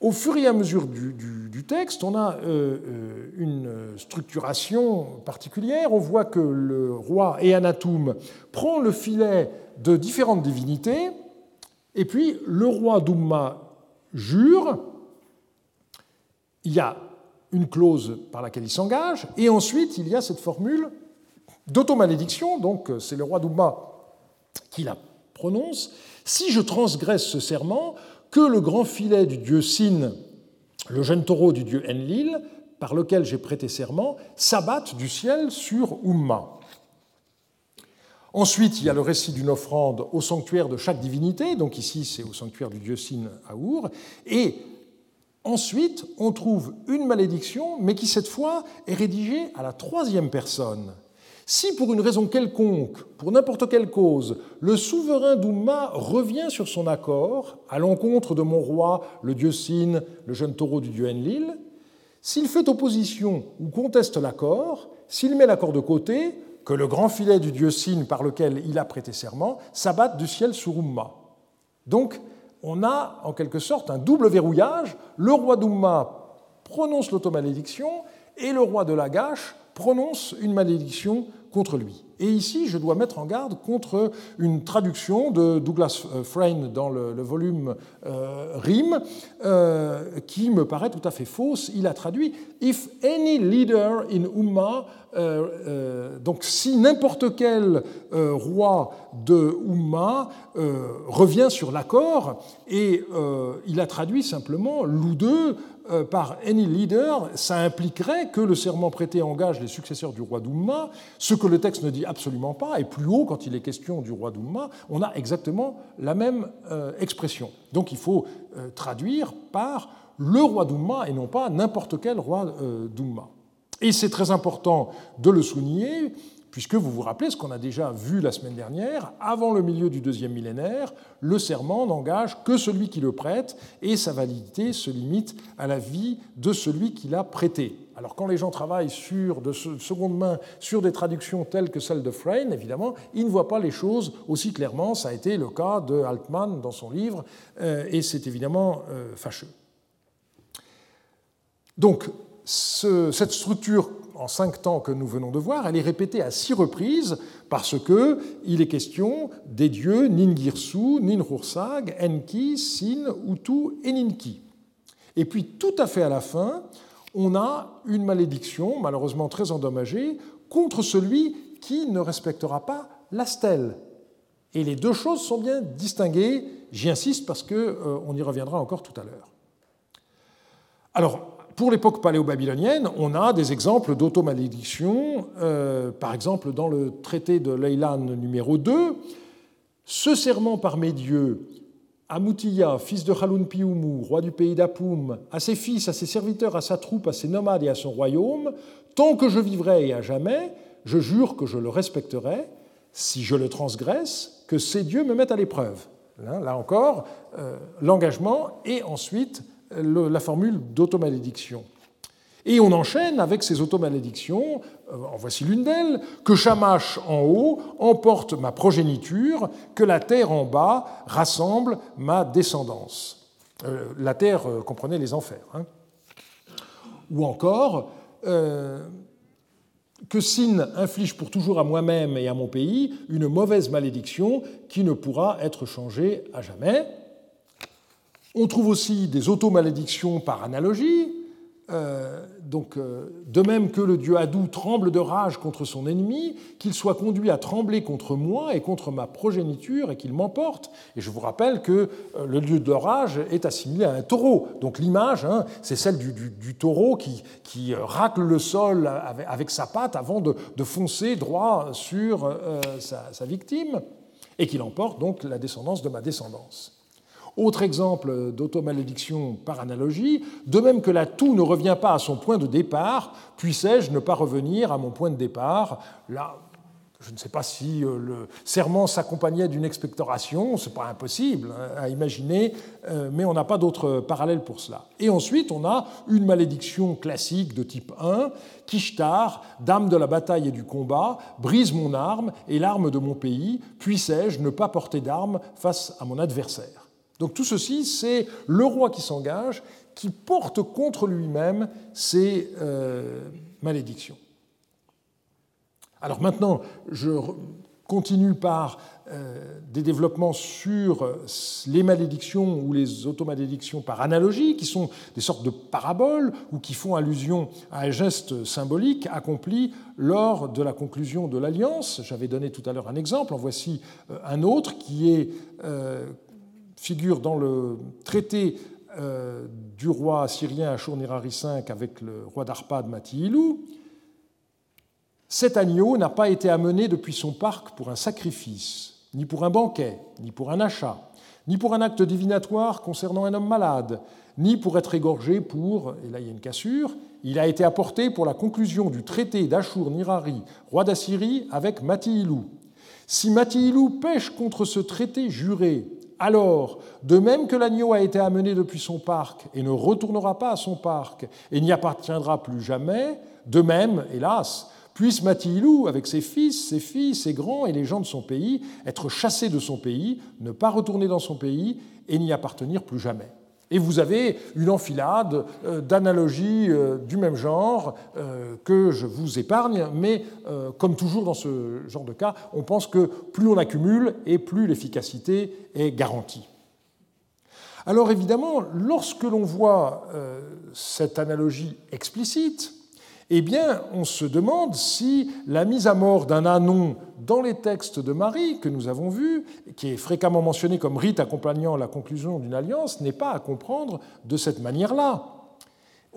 au fur et à mesure du, texte, on a euh, euh, une structuration particulière. On voit que le roi Eanatoum prend le filet de différentes divinités, et puis le roi Doumma jure. Il y a une clause par laquelle il s'engage, et ensuite il y a cette formule d'automalédiction, donc euh, c'est le roi d'Ouma qui la prononce, si je transgresse ce serment, que le grand filet du dieu Sin, le jeune taureau du dieu Enlil, par lequel j'ai prêté serment, s'abatte du ciel sur Oumma. Ensuite, il y a le récit d'une offrande au sanctuaire de chaque divinité, donc ici c'est au sanctuaire du dieu Sin à Our, et ensuite on trouve une malédiction, mais qui cette fois est rédigée à la troisième personne. Si pour une raison quelconque, pour n'importe quelle cause, le souverain d'Oumma revient sur son accord à l'encontre de mon roi, le dieu Sin, le jeune taureau du dieu Enlil, s'il fait opposition ou conteste l'accord, s'il met l'accord de côté, que le grand filet du dieu Sin par lequel il a prêté serment s'abatte du ciel sur Oumma. Donc, on a en quelque sorte un double verrouillage. Le roi d'Oumma prononce l'automalédiction et le roi de Lagash prononce une malédiction contre lui. Et ici, je dois mettre en garde contre une traduction de Douglas euh, Frayne dans le, volume euh, Rime, euh, qui me paraît tout à fait fausse. Il a traduit If any leader in Umma, donc si n'importe quel roi de Umma revient sur l'accord, et il a traduit simplement l'Ou2 euh, par any leader, ça impliquerait que le serment prêté engage les successeurs du roi d'Umma, ce que le texte ne dit absolument pas, et plus haut, quand il est question du roi d'Umma, on a exactement la même euh, expression. Donc il faut euh, traduire par le roi d'Umma et non pas n'importe quel roi d'Umma. Et c'est très important de le souligner, puisque vous vous rappelez ce qu'on a déjà vu la semaine dernière, avant le milieu du deuxième millénaire, le serment n'engage que celui qui le prête, et sa validité se limite à la vie de celui qui l'a prêté. Alors quand les gens travaillent sur, de seconde main sur des traductions telles que celle de Frayne, évidemment, ils ne voient pas les choses aussi clairement. Ça a été le cas de Altman dans son livre, euh, et c'est évidemment euh, fâcheux. Donc, cette structure en cinq temps que nous venons de voir, elle est répétée à six reprises parce que il est question des dieux Ningirsu, Ninhursag, Enki, Sin, Utu et Ninki. Et puis tout à fait à la fin, on a une malédiction, malheureusement très endommagée, contre celui qui ne respectera pas la stèle. Et les deux choses sont bien distinguées, j'y insiste parce qu'on euh, y reviendra encore tout à l'heure. Alors, pour l'époque paléo-babylonienne, on a des exemples d'automalédiction, euh, par exemple dans le traité de Leilan numéro 2, ce serment par mes dieux, à fils de Halun Piumu, roi du pays d'Apoum, à ses fils, à ses serviteurs, à sa troupe, à ses nomades et à son royaume, tant que je vivrai et à jamais, je jure que je le respecterai, si je le transgresse, que ces dieux me mettent à l'épreuve. Là encore, euh, l'engagement et ensuite la formule d'automalédiction. Et on enchaîne avec ces automalédictions, euh, en voici l'une d'elles, que Shamash en haut emporte ma progéniture, que la terre en bas rassemble ma descendance. Euh, la terre euh, comprenait les enfers. Hein. Ou encore, que Sin inflige pour toujours à moi-même et à mon pays une mauvaise malédiction qui ne pourra être changée à jamais. On trouve aussi des automalédictions par analogie, euh, donc, euh, de même que le dieu Adou tremble de rage contre son ennemi, qu'il soit conduit à trembler contre moi et contre ma progéniture et qu'il m'emporte. Et je vous rappelle que euh, le dieu de rage est assimilé à un taureau. Donc l'image, hein, c'est celle du, taureau qui, racle le sol avec, sa patte avant de, foncer droit sur sa victime et qu'il emporte donc la descendance de ma descendance. Autre exemple d'automalédiction par analogie, de même que la toux ne revient pas à son point de départ, puissais-je ne pas revenir à mon point de départ Là, je ne sais pas si euh, le serment s'accompagnait d'une expectoration, ce n'est pas impossible hein, à imaginer, euh, mais on n'a pas d'autre parallèle pour cela. Et ensuite, on a une malédiction classique de type 1, Kishtar, dame de la bataille et du combat, brise mon arme et l'arme de mon pays, puissais-je ne pas porter d'arme face à mon adversaire donc tout ceci, c'est le roi qui s'engage, qui porte contre lui-même ces euh, malédictions. Alors maintenant, je continue par euh, des développements sur les malédictions ou les automalédictions par analogie, qui sont des sortes de paraboles ou qui font allusion à un geste symbolique accompli lors de la conclusion de l'alliance. J'avais donné tout à l'heure un exemple, en voici euh, un autre qui est figure dans le traité euh, du roi assyrien Ashur-Nirari V avec le roi d'Arpad Mati-Ilou, cet agneau n'a pas été amené depuis son parc pour un sacrifice, ni pour un banquet, ni pour un achat, ni pour un acte divinatoire concernant un homme malade, ni pour être égorgé pour, et là il y a une cassure, il a été apporté pour la conclusion du traité d'Ashur-Nirari, roi d'Assyrie, avec Mati-Ilou. Si Mati-Ilou pêche contre ce traité juré alors, de même que l'agneau a été amené depuis son parc et ne retournera pas à son parc et n'y appartiendra plus jamais, de même, hélas, puisse Matilou, avec ses fils, ses filles, ses grands et les gens de son pays, être chassé de son pays, ne pas retourner dans son pays et n'y appartenir plus jamais. Et vous avez une enfilade euh, d'analogies euh, du même genre euh, que je vous épargne, mais comme toujours dans ce genre de cas, on pense que plus on accumule et plus l'efficacité est garantie. Alors évidemment, lorsque l'on voit cette analogie explicite, eh bien, on se demande si la mise à mort d'un anon dans les textes de Marie que nous avons vus, qui est fréquemment mentionné comme rite accompagnant la conclusion d'une alliance, n'est pas à comprendre de cette manière-là.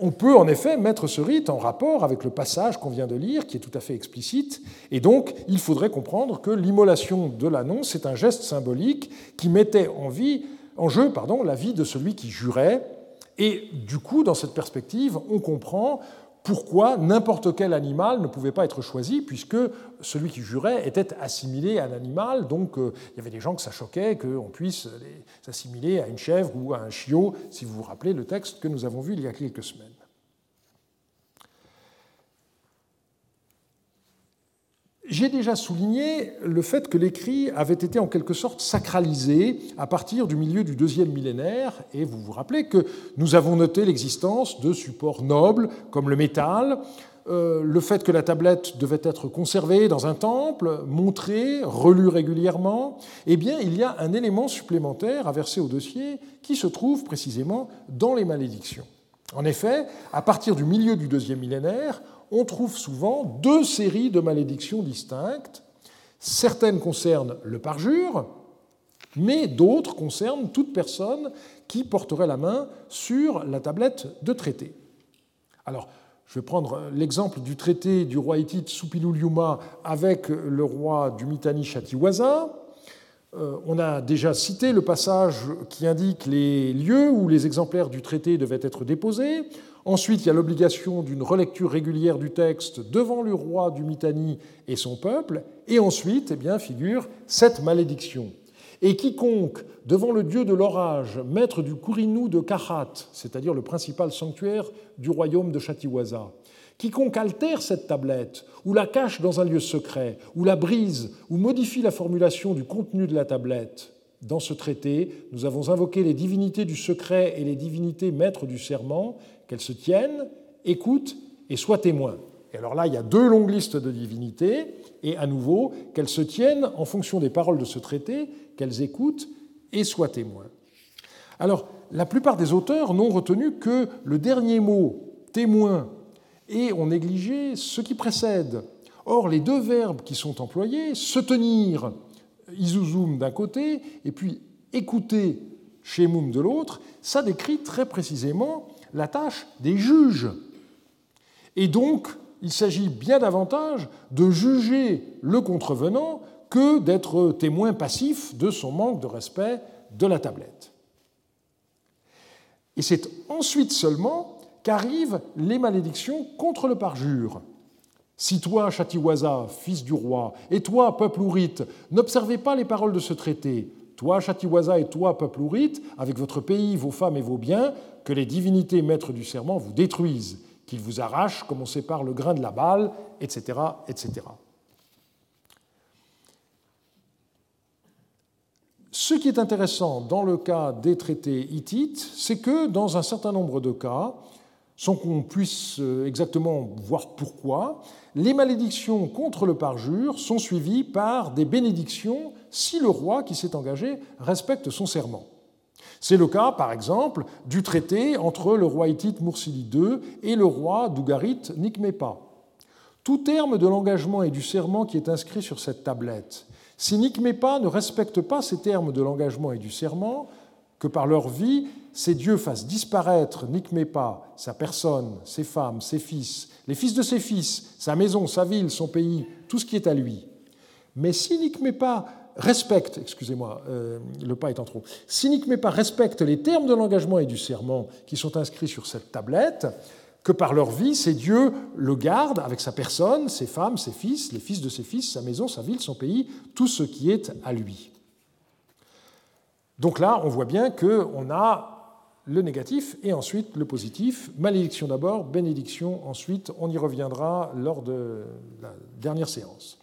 On peut en effet mettre ce rite en rapport avec le passage qu'on vient de lire, qui est tout à fait explicite, et donc il faudrait comprendre que l'immolation de l'annonce c'est un geste symbolique qui mettait en, en jeu pardon, la vie de celui qui jurait, et du coup, dans cette perspective, on comprend pourquoi n'importe quel animal ne pouvait pas être choisi, puisque celui qui jurait était assimilé à un animal, donc euh, il y avait des gens que ça choquait qu'on puisse s'assimiler à une chèvre ou à un chiot, si vous vous rappelez le texte que nous avons vu il y a quelques semaines. J'ai déjà souligné le fait que l'écrit avait été en quelque sorte sacralisé à partir du milieu du deuxième millénaire, et vous vous rappelez que nous avons noté l'existence de supports nobles comme le métal, euh, le fait que la tablette devait être conservée dans un temple, montrée, relue régulièrement, eh bien, il y a un élément supplémentaire à verser au dossier qui se trouve précisément dans les malédictions. En effet, à partir du milieu du deuxième millénaire, on trouve souvent deux séries de malédictions distinctes. Certaines concernent le parjure, mais d'autres concernent toute personne qui porterait la main sur la tablette de traité. Alors, je vais prendre l'exemple du traité du roi hittite Supiluliuma avec le roi du Mitanni. Euh, on a déjà cité le passage qui indique les lieux où les exemplaires du traité devaient être déposés. Ensuite, il y a l'obligation d'une relecture régulière du texte devant le roi du Mitanni et son peuple. Et ensuite, eh bien, figure cette malédiction. Et quiconque, devant le dieu de l'orage, maître du Kourinou de Kahat, c'est-à-dire le principal sanctuaire du royaume de Chatiwaza, quiconque altère cette tablette, ou la cache dans un lieu secret, ou la brise, ou modifie la formulation du contenu de la tablette, dans ce traité, nous avons invoqué les divinités du secret et les divinités maîtres du serment, qu'elles se tiennent, écoutent et soient témoins. Et alors là, il y a deux longues listes de divinités, et à nouveau, qu'elles se tiennent en fonction des paroles de ce traité, qu'elles écoutent et soient témoins. Alors, la plupart des auteurs n'ont retenu que le dernier mot, témoin, et ont négligé ce qui précède. Or, les deux verbes qui sont employés, se tenir, isuzum d'un côté, et puis écouter, shemum de l'autre, ça décrit très précisément la tâche des juges. Et donc, il s'agit bien davantage de juger le contrevenant que d'être témoin passif de son manque de respect de la tablette. Et c'est ensuite seulement qu'arrivent les malédictions contre le parjure. Si toi, Chatiwaza, fils du roi, et toi, peuple ourite, n'observez pas les paroles de ce traité, toi, Chatiwaza, et toi, peuple ourite, avec votre pays, vos femmes et vos biens, que les divinités maîtres du serment vous détruisent, qu'ils vous arrachent comme on sépare le grain de la balle, etc., etc. Ce qui est intéressant dans le cas des traités hittites, c'est que dans un certain nombre de cas, sans qu'on puisse euh, exactement voir pourquoi, les malédictions contre le parjure sont suivies par des bénédictions si le roi qui s'est engagé respecte son serment. C'est le cas, par exemple, du traité entre le roi hittite Mursili II et le roi d'Ougarit Nikmepa. Tout terme de l'engagement et du serment qui est inscrit sur cette tablette, si Nikmepa ne respecte pas ces termes de l'engagement et du serment, que par leur vie, ces dieux fassent disparaître Nikmepa, sa personne, ses femmes, ses fils, les fils de ses fils, sa maison, sa ville, son pays, tout ce qui est à lui. Mais si Nikmepa respecte, excusez-moi, euh, le pas étant trop, si Nikmepa respecte les termes de l'engagement et du serment qui sont inscrits sur cette tablette, que par leur vie, ces dieux le gardent avec sa personne, ses femmes, ses fils, les fils de ses fils, sa maison, sa ville, son pays, tout ce qui est à lui. Donc là, on voit bien qu'on a le négatif et ensuite le positif. Malédiction d'abord, bénédiction ensuite. On y reviendra lors de la dernière séance.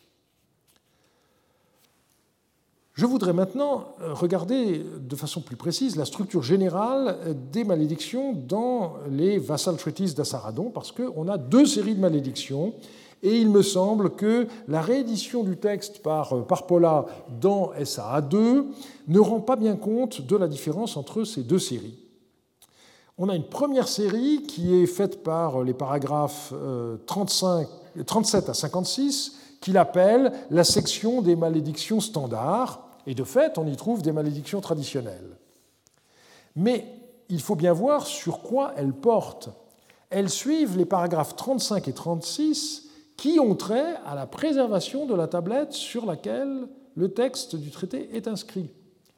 Je voudrais maintenant regarder de façon plus précise la structure générale des malédictions dans les Vassal Treaties d'Assaradon, parce qu'on a deux séries de malédictions, et il me semble que la réédition du texte par Parpola dans SAA2 ne rend pas bien compte de la différence entre ces deux séries. On a une première série qui est faite par les paragraphes 35, euh, 37 à 56, qu'il appelle la section des malédictions standards, et de fait, on y trouve des malédictions traditionnelles. Mais il faut bien voir sur quoi elles portent. Elles suivent les paragraphes 35 et 36 qui ont trait à la préservation de la tablette sur laquelle le texte du traité est inscrit.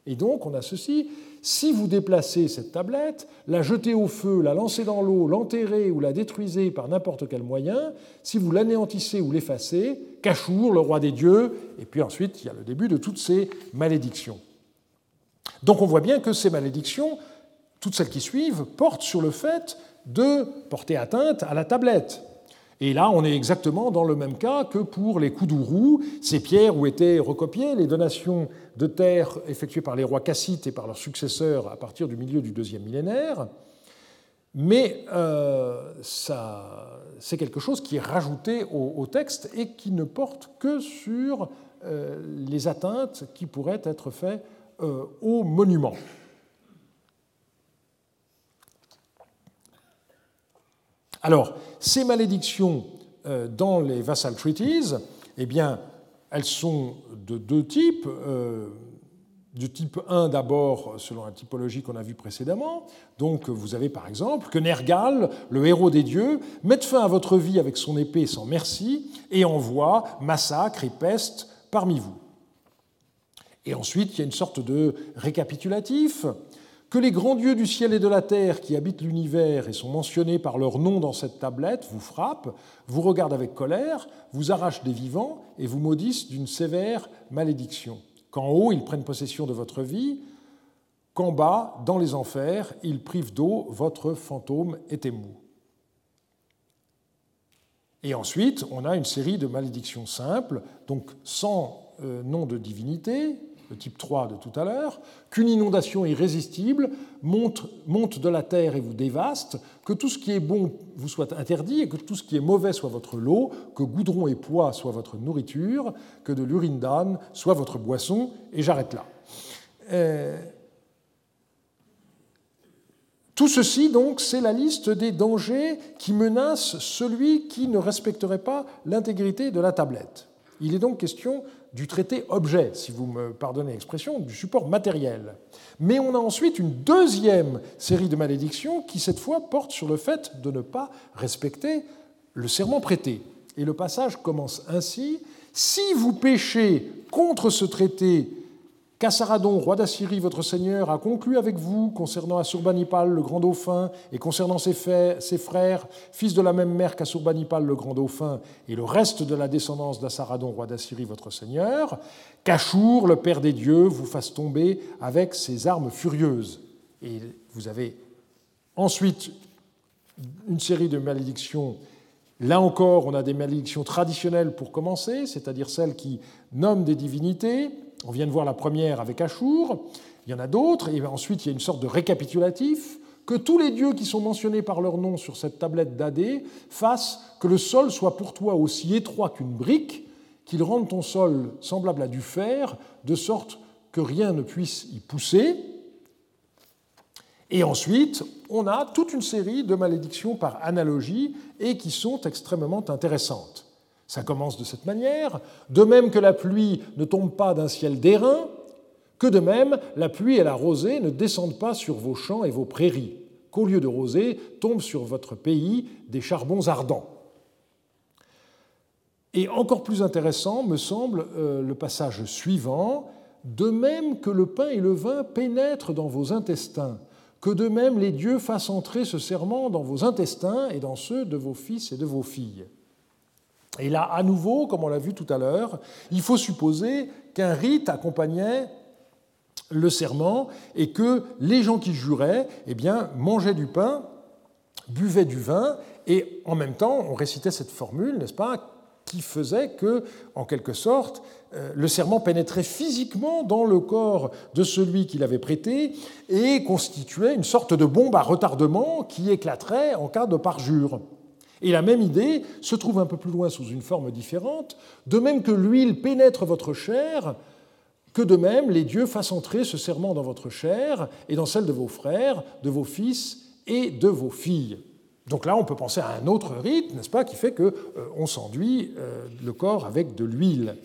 Et donc, on a ceci. Si vous déplacez cette tablette, la jetez au feu, la lancez dans l'eau, l'enterrez ou la détruisez par n'importe quel moyen, si vous l'anéantissez ou l'effacez, Cachour, le roi des dieux, et puis ensuite il y a le début de toutes ces malédictions. Donc on voit bien que ces malédictions, toutes celles qui suivent, portent sur le fait de porter atteinte à la tablette. Et là, on est exactement dans le même cas que pour les Koudourou, ces pierres où étaient recopiées les donations de terres effectuées par les rois cassites et par leurs successeurs à partir du milieu du deuxième millénaire. Mais euh, c'est quelque chose qui est rajouté au, texte et qui ne porte que sur euh, les atteintes qui pourraient être faites euh, aux monuments. Alors, ces malédictions dans les Vassal Treaties, eh bien, elles sont de deux types du type 1 d'abord, selon la typologie qu'on a vue précédemment. Donc vous avez par exemple que Nergal, le héros des dieux, mette fin à votre vie avec son épée sans merci et envoie massacre et peste parmi vous. Et ensuite, il y a une sorte de récapitulatif. Que les grands dieux du ciel et de la terre qui habitent l'univers et sont mentionnés par leur nom dans cette tablette vous frappent, vous regardent avec colère, vous arrachent des vivants et vous maudissent d'une sévère malédiction qu'en haut, ils prennent possession de votre vie, qu'en bas, dans les enfers, ils privent d'eau votre fantôme Etemou. Et ensuite, on a une série de malédictions simples, donc sans euh, nom de divinité, le type 3 de tout à l'heure, qu'une inondation irrésistible monte, monte, de la terre et vous dévaste, que tout ce qui est bon vous soit interdit et que tout ce qui est mauvais soit votre lot, que goudron et pois soient votre nourriture, que de l'urine d'âne soit votre boisson, et j'arrête là. Euh, Tout ceci, donc, c'est la liste des dangers qui menacent celui qui ne respecterait pas l'intégrité de la tablette. Il est donc question du traité objet, si vous me pardonnez l'expression, du support matériel. Mais on a ensuite une deuxième série de malédictions qui, cette fois, porte sur le fait de ne pas respecter le serment prêté. Et le passage commence ainsi Si vous péchez contre ce traité qu'Assaradon, roi d'Assyrie, votre seigneur, a conclu avec vous concernant Assurbanipal, le grand dauphin, et concernant ses, frères, fils de la même mère qu'Assurbanipal, le grand dauphin, et le reste de la descendance d'Assaradon, roi d'Assyrie, votre seigneur, qu'Achour, le père des dieux, vous fasse tomber avec ses armes furieuses. Et vous avez ensuite une série de malédictions. Là encore, on a des malédictions traditionnelles pour commencer, c'est-à-dire celles qui nomment des divinités, on vient de voir la première avec Achour, il y en a d'autres, et ensuite il y a une sorte de récapitulatif, que tous les dieux qui sont mentionnés par leur nom sur cette tablette d'Adé fassent que le sol soit pour toi aussi étroit qu'une brique, qu'il rende ton sol semblable à du fer, de sorte que rien ne puisse y pousser. Et ensuite, on a toute une série de malédictions par analogie et qui sont extrêmement intéressantes. Ça commence de cette manière. De même que la pluie ne tombe pas d'un ciel d'airain, que de même la pluie et la rosée ne descendent pas sur vos champs et vos prairies, qu'au lieu de rosée tombent sur votre pays des charbons ardents. Et encore plus intéressant me semble euh, le passage suivant, de même que le pain et le vin pénètrent dans vos intestins, que de même les dieux fassent entrer ce serment dans vos intestins et dans ceux de vos fils et de vos filles. Et là, à nouveau, comme on l'a vu tout à l'heure, il faut supposer qu'un rite accompagnait le serment et que les gens qui juraient eh mangeaient du pain, buvaient du vin et en même temps on récitait cette formule, n'est-ce pas, qui faisait que, en quelque sorte, euh, le serment pénétrait physiquement dans le corps de celui qui l'avait prêté et constituait une sorte de bombe à retardement qui éclaterait en cas de parjure. Et la même idée se trouve un peu plus loin sous une forme différente, de même que l'huile pénètre votre chair, que de même les dieux fassent entrer ce serment dans votre chair et dans celle de vos frères, de vos fils et de vos filles. Donc là, on peut penser à un autre rite, n'est-ce pas, qui fait qu'on euh, s'enduit euh, le corps avec de l'huile.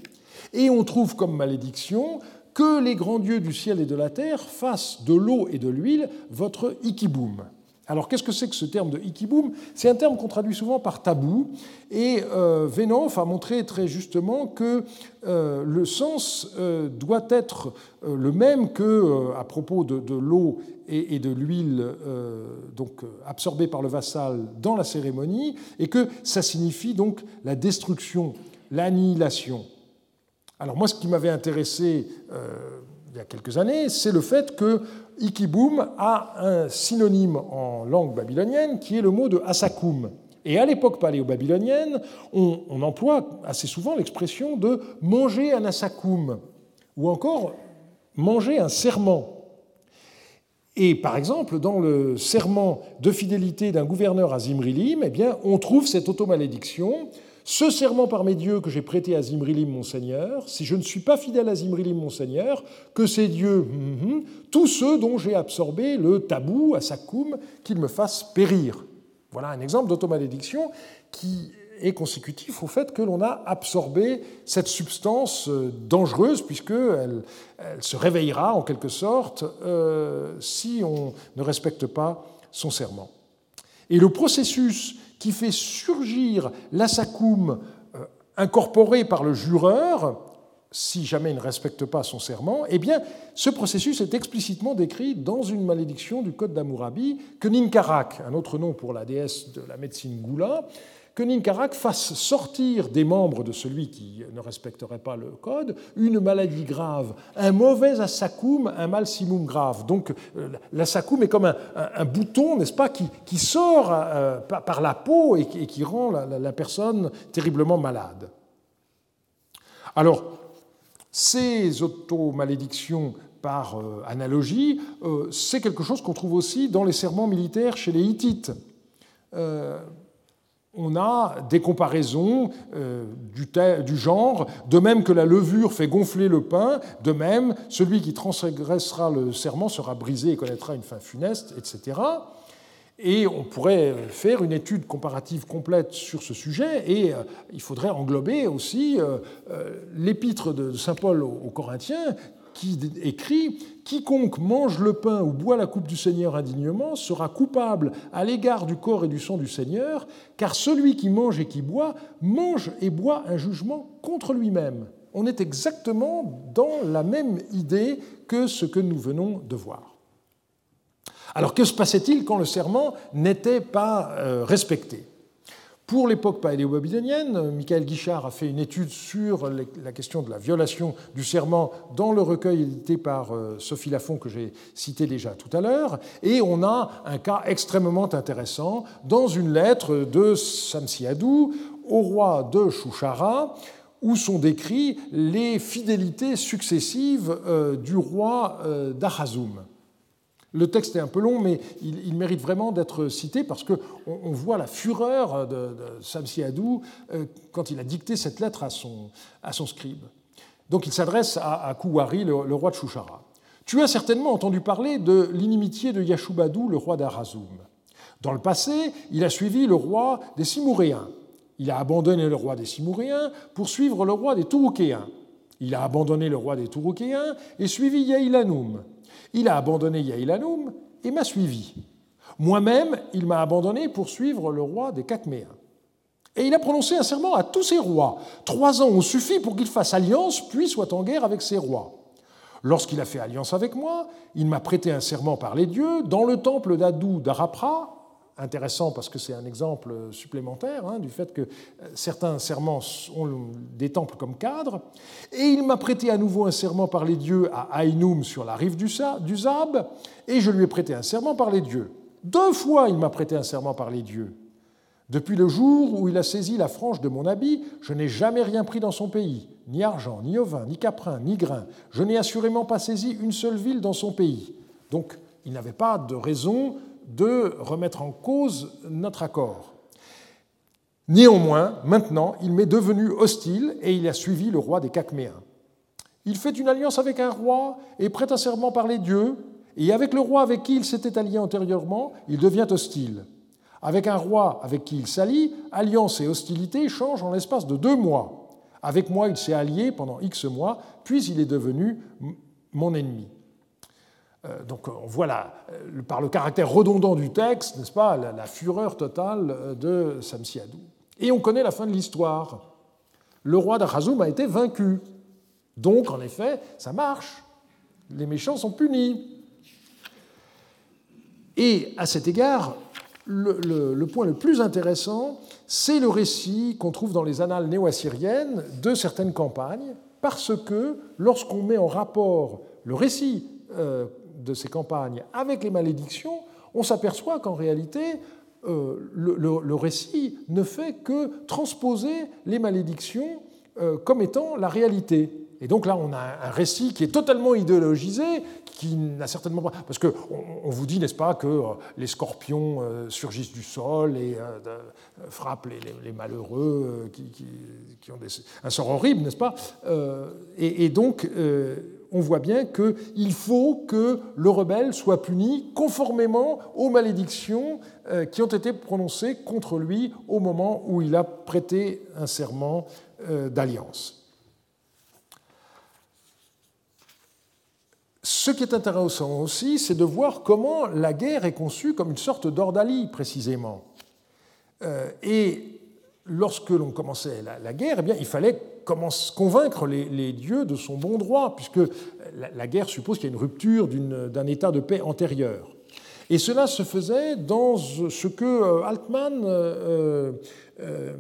Et on trouve comme malédiction que les grands dieux du ciel et de la terre fassent de l'eau et de l'huile votre ikiboum. Alors qu'est-ce que c'est que ce terme de ikiboum? C'est un terme qu'on traduit souvent par tabou, et euh, a montré très justement que euh, le sens euh, doit être euh, le même que à propos de, l'eau et, de l'huile donc absorbée par le vassal dans la cérémonie, et que ça signifie donc la destruction, l'annihilation. Alors moi, ce qui m'avait intéressé il y a quelques années, c'est le fait que Ikiboum a un synonyme en langue babylonienne qui est le mot de asakum. Et à l'époque paléo-babylonienne, on, emploie assez souvent l'expression de manger un asakum, ou encore manger un serment. Et par exemple, dans le serment de fidélité d'un gouverneur à Zimrilim, eh bien, on trouve cette automalédiction ce serment par mes dieux que j'ai prêté à Zimrilim, mon Seigneur, si je ne suis pas fidèle à Zimrilim, mon Seigneur, que ces dieux, hum, hum, tous ceux dont j'ai absorbé le tabou à Sakoum, qu'ils me fassent périr. Voilà un exemple d'automalédiction qui est consécutif au fait que l'on a absorbé cette substance euh, dangereuse, puisqu'elle elle se réveillera en quelque sorte euh, si on ne respecte pas son serment. Et le processus qui fait surgir l'assacoum euh, incorporé par le jureur, si jamais il ne respecte pas son serment, eh bien, ce processus est explicitement décrit dans une malédiction du Code d'Amourabi que Ninkarak, un autre nom pour la déesse de la médecine Goula, que Ninkarak fasse sortir des membres de celui qui ne respecterait pas le code une maladie grave, un mauvais assakoum, un malsimum grave. Donc euh, l'assakoum est comme un, bouton, n'est-ce pas, qui, sort euh, par la peau et qui, rend la, personne terriblement malade. Alors, ces automalédictions par euh, analogie, c'est quelque chose qu'on trouve aussi dans les serments militaires chez les Hittites on a des comparaisons euh, du, genre, de même que la levure fait gonfler le pain, de même celui qui transgressera le serment sera brisé et connaîtra une fin funeste, etc. Et on pourrait faire une étude comparative complète sur ce sujet, et euh, il faudrait englober aussi euh, l'épître de Saint Paul aux Corinthiens, qui écrit Quiconque mange le pain ou boit la coupe du Seigneur indignement sera coupable à l'égard du corps et du sang du Seigneur, car celui qui mange et qui boit mange et boit un jugement contre lui-même. On est exactement dans la même idée que ce que nous venons de voir. Alors que se passait-il quand le serment n'était pas euh, respecté? Pour l'époque paléo-babylonienne, Michael Guichard a fait une étude sur la question de la violation du serment dans le recueil édité par euh, Sophie Lafont que j'ai cité déjà tout à l'heure. Et on a un cas extrêmement intéressant dans une lettre de Samsiadou au roi de Chouchara où sont décrites les fidélités successives euh, du roi euh, d'Ahazoum. Le texte est un peu long, mais il, mérite vraiment d'être cité parce qu'on on voit la fureur de, de Samsi euh, quand il a dicté cette lettre à son, à son scribe. Donc il s'adresse à, Kouari, le, roi de Chouchara. Tu as certainement entendu parler de l'inimitié de Yashubadou, le roi d'Arazoum. Dans le passé, il a suivi le roi des Simouréens. Il a abandonné le roi des Simouréens pour suivre le roi des Touroukéens. Il a abandonné le roi des Touroukéens et suivi Yaïlanoum. Il a abandonné Yaïlanoum et m'a suivi. Moi-même, il m'a abandonné pour suivre le roi des Cacméens. Et il a prononcé un serment à tous ses rois. Trois ans ont suffi pour qu'il fasse alliance, puis soit en guerre avec ses rois. Lorsqu'il a fait alliance avec moi, il m'a prêté un serment par les dieux dans le temple d'Adou d'Arapra, intéressant parce que c'est un exemple supplémentaire hein, du fait que euh, certains serments ont des temples comme cadre. Et il m'a prêté à nouveau un serment par les dieux à Aïnoum sur la rive du Zab, et je lui ai prêté un serment par les dieux. Deux fois il m'a prêté un serment par les dieux. Depuis le jour où il a saisi la frange de mon habit, je n'ai jamais rien pris dans son pays, ni argent, ni ovin, ni caprin, ni grain. Je n'ai assurément pas saisi une seule ville dans son pays. Donc il n'avait pas de raison de remettre en cause notre accord. Néanmoins, maintenant, il m'est devenu hostile et il a suivi le roi des Cacméens. Il fait une alliance avec un roi et prête un serment par les dieux, et avec le roi avec qui il s'était allié antérieurement, il devient hostile. Avec un roi avec qui il s'allie, alliance et hostilité changent en l'espace de deux mois. Avec moi, il s'est allié pendant X mois, puis il est devenu mon ennemi. Euh, donc on voit euh, par le caractère redondant du texte, n'est-ce pas, la, fureur totale euh, de Samsiadou. Et on connaît la fin de l'histoire. Le roi d'Achazoum a été vaincu. Donc, en effet, ça marche. Les méchants sont punis. Et à cet égard, le, point le plus intéressant, c'est le récit qu'on trouve dans les annales néo-assyriennes de certaines campagnes, parce que lorsqu'on met en rapport le récit de ces campagnes avec les malédictions, on s'aperçoit qu'en réalité, euh, le, récit ne fait que transposer les malédictions euh, comme étant la réalité. Et donc là, on a un récit qui est totalement idéologisé, qui n'a certainement pas... Parce qu'on on vous dit, n'est-ce pas, que euh, les scorpions surgissent du sol et frappent les, malheureux qui, ont un sort horrible, n'est-ce pas et, donc, on voit bien qu'il faut que le rebelle soit puni conformément aux malédictions euh, qui ont été prononcées contre lui au moment où il a prêté un serment euh, d'alliance. Ce qui est intéressant aussi, c'est de voir comment la guerre est conçue comme une sorte d'ordalie, précisément. Euh, et lorsque l'on commençait la, guerre, eh il fallait convaincre les, dieux de son bon droit, puisque la, guerre suppose qu'il y a une rupture d'un état de paix antérieur. Et cela se faisait dans ce que euh, Altman euh, euh,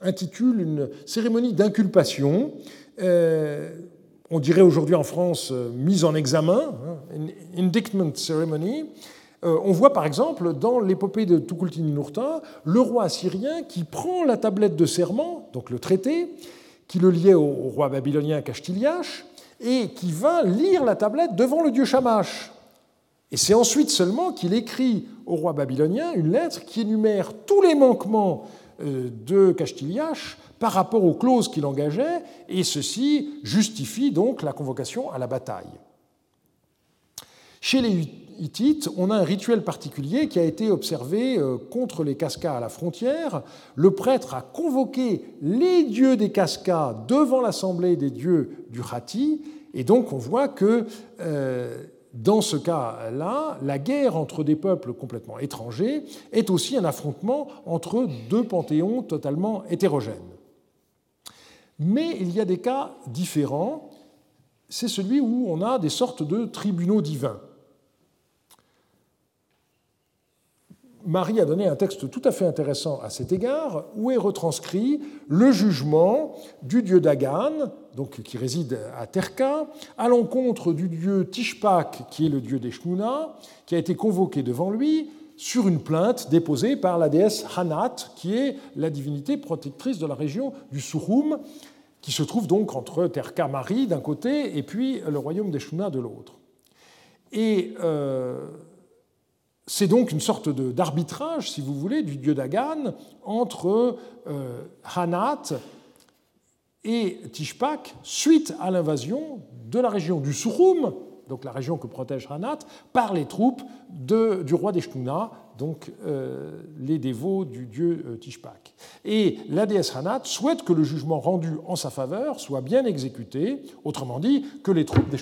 intitule une cérémonie d'inculpation. on dirait aujourd'hui en France mise en examen, hein, indictment ceremony. on voit par exemple dans l'épopée de Tukulti-Ninurta le roi assyrien qui prend la tablette de serment, donc le traité, qui le liait au, roi babylonien Kashtiliash, et qui vint lire la tablette devant le dieu Shamash. Et c'est ensuite seulement qu'il écrit au roi babylonien une lettre qui énumère tous les manquements de Castigliache par rapport aux clauses qu'il engageait, et ceci justifie donc la convocation à la bataille. On a un rituel particulier qui a été observé euh, contre les Cascas à la frontière. Le prêtre a convoqué les dieux des Cascas devant l'assemblée des dieux du Hatti, et donc on voit que euh, dans ce cas-là, la guerre entre des peuples complètement étrangers est aussi un affrontement entre deux panthéons totalement hétérogènes. Mais il y a des cas différents. C'est celui où on a des sortes de tribunaux divins. Marie a donné un texte tout à fait intéressant à cet égard, où est retranscrit le jugement du dieu Dagan, donc, qui réside à Terka, à l'encontre du dieu Tishpak, qui est le dieu des qui a été convoqué devant lui sur une plainte déposée par la déesse Hanat, qui est la divinité protectrice de la région du Surum, qui se trouve donc entre Terka Marie d'un côté et puis le royaume des de l'autre. Et euh, c'est donc une sorte d'arbitrage, si vous voulez, du dieu Dagan entre euh, Hanat et Tishpak suite à l'invasion de la région du Surum, donc la région que protège Hanat, par les troupes du roi des donc euh, les dévots du dieu euh, Tishpak. Et la déesse Hanat souhaite que le jugement rendu en sa faveur soit bien exécuté, autrement dit, que les troupes des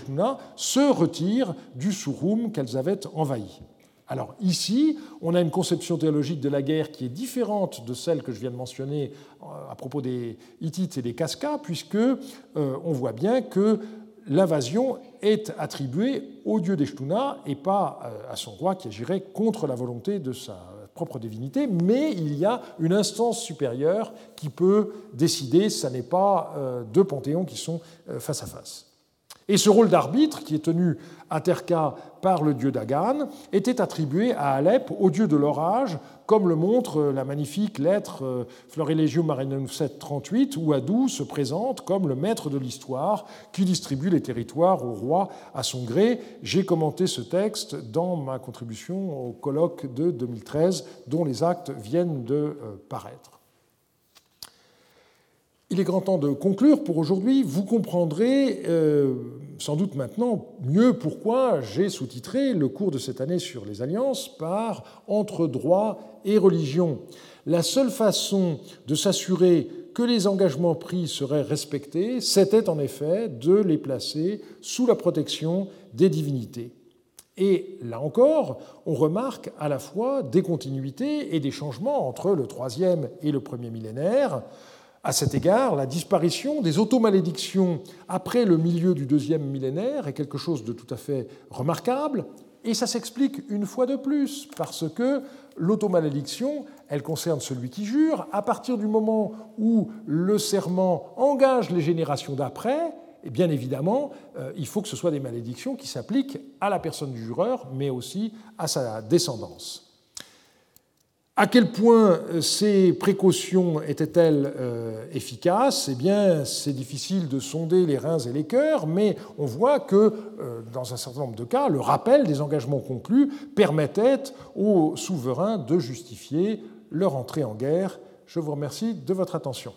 se retirent du Surum qu'elles avaient envahi. Alors ici, on a une conception théologique de la guerre qui est différente de celle que je viens de mentionner euh, à propos des Hittites et des Cascas, puisque euh, on voit bien que l'invasion est attribuée au dieu d'Eshtuna et pas euh, à son roi qui agirait contre la volonté de sa propre divinité, mais il y a une instance supérieure qui peut décider, ce n'est pas deux panthéons qui sont face à face. Et ce rôle d'arbitre, qui est tenu à Terka par le dieu Dagan, était attribué à Alep, au dieu de l'orage, comme le montre la magnifique lettre euh, Florilegium Marinum 738, où Adou se présente comme le maître de l'histoire qui distribue les territoires au roi à son gré. J'ai commenté ce texte dans ma contribution au colloque de 2013, dont les actes viennent de euh, paraître. Il est grand temps de conclure pour aujourd'hui. Vous comprendrez euh, sans doute maintenant mieux pourquoi j'ai sous-titré le cours de cette année sur les alliances par Entre droit et religion. La seule façon de s'assurer que les engagements pris seraient respectés, c'était en effet de les placer sous la protection des divinités. Et là encore, on remarque à la fois des continuités et des changements entre le troisième et le premier millénaire. À cet égard, la disparition des automalédictions après le milieu du deuxième millénaire est quelque chose de tout à fait remarquable, et ça s'explique une fois de plus, parce que l'automalédiction, elle concerne celui qui jure. À partir du moment où le serment engage les générations d'après, et bien évidemment, euh, il faut que ce soit des malédictions qui s'appliquent à la personne du jureur, mais aussi à sa descendance. À quel point euh, ces précautions étaient-elles euh, efficaces? Eh bien, c'est difficile de sonder les reins et les cœurs, mais on voit que, euh, dans un certain nombre de cas, le rappel des engagements conclus permettait aux souverains de justifier leur entrée en guerre. Je vous remercie de votre attention.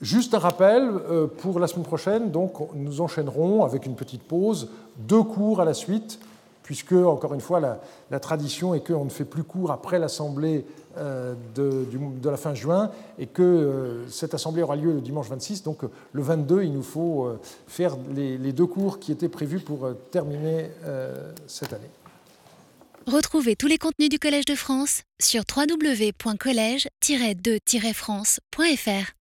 Juste un rappel, euh, pour la semaine prochaine, donc, nous enchaînerons avec une petite pause, deux cours à la suite, puisque, encore une fois, la, tradition est qu'on ne fait plus cours après l'Assemblée euh, de, la fin juin, et que euh, cette Assemblée aura lieu le dimanche 26, donc le 22, il nous faut faire les, deux cours qui étaient prévus pour terminer cette année. Retrouvez tous les contenus du Collège de France sur www.colège-2-france.fr.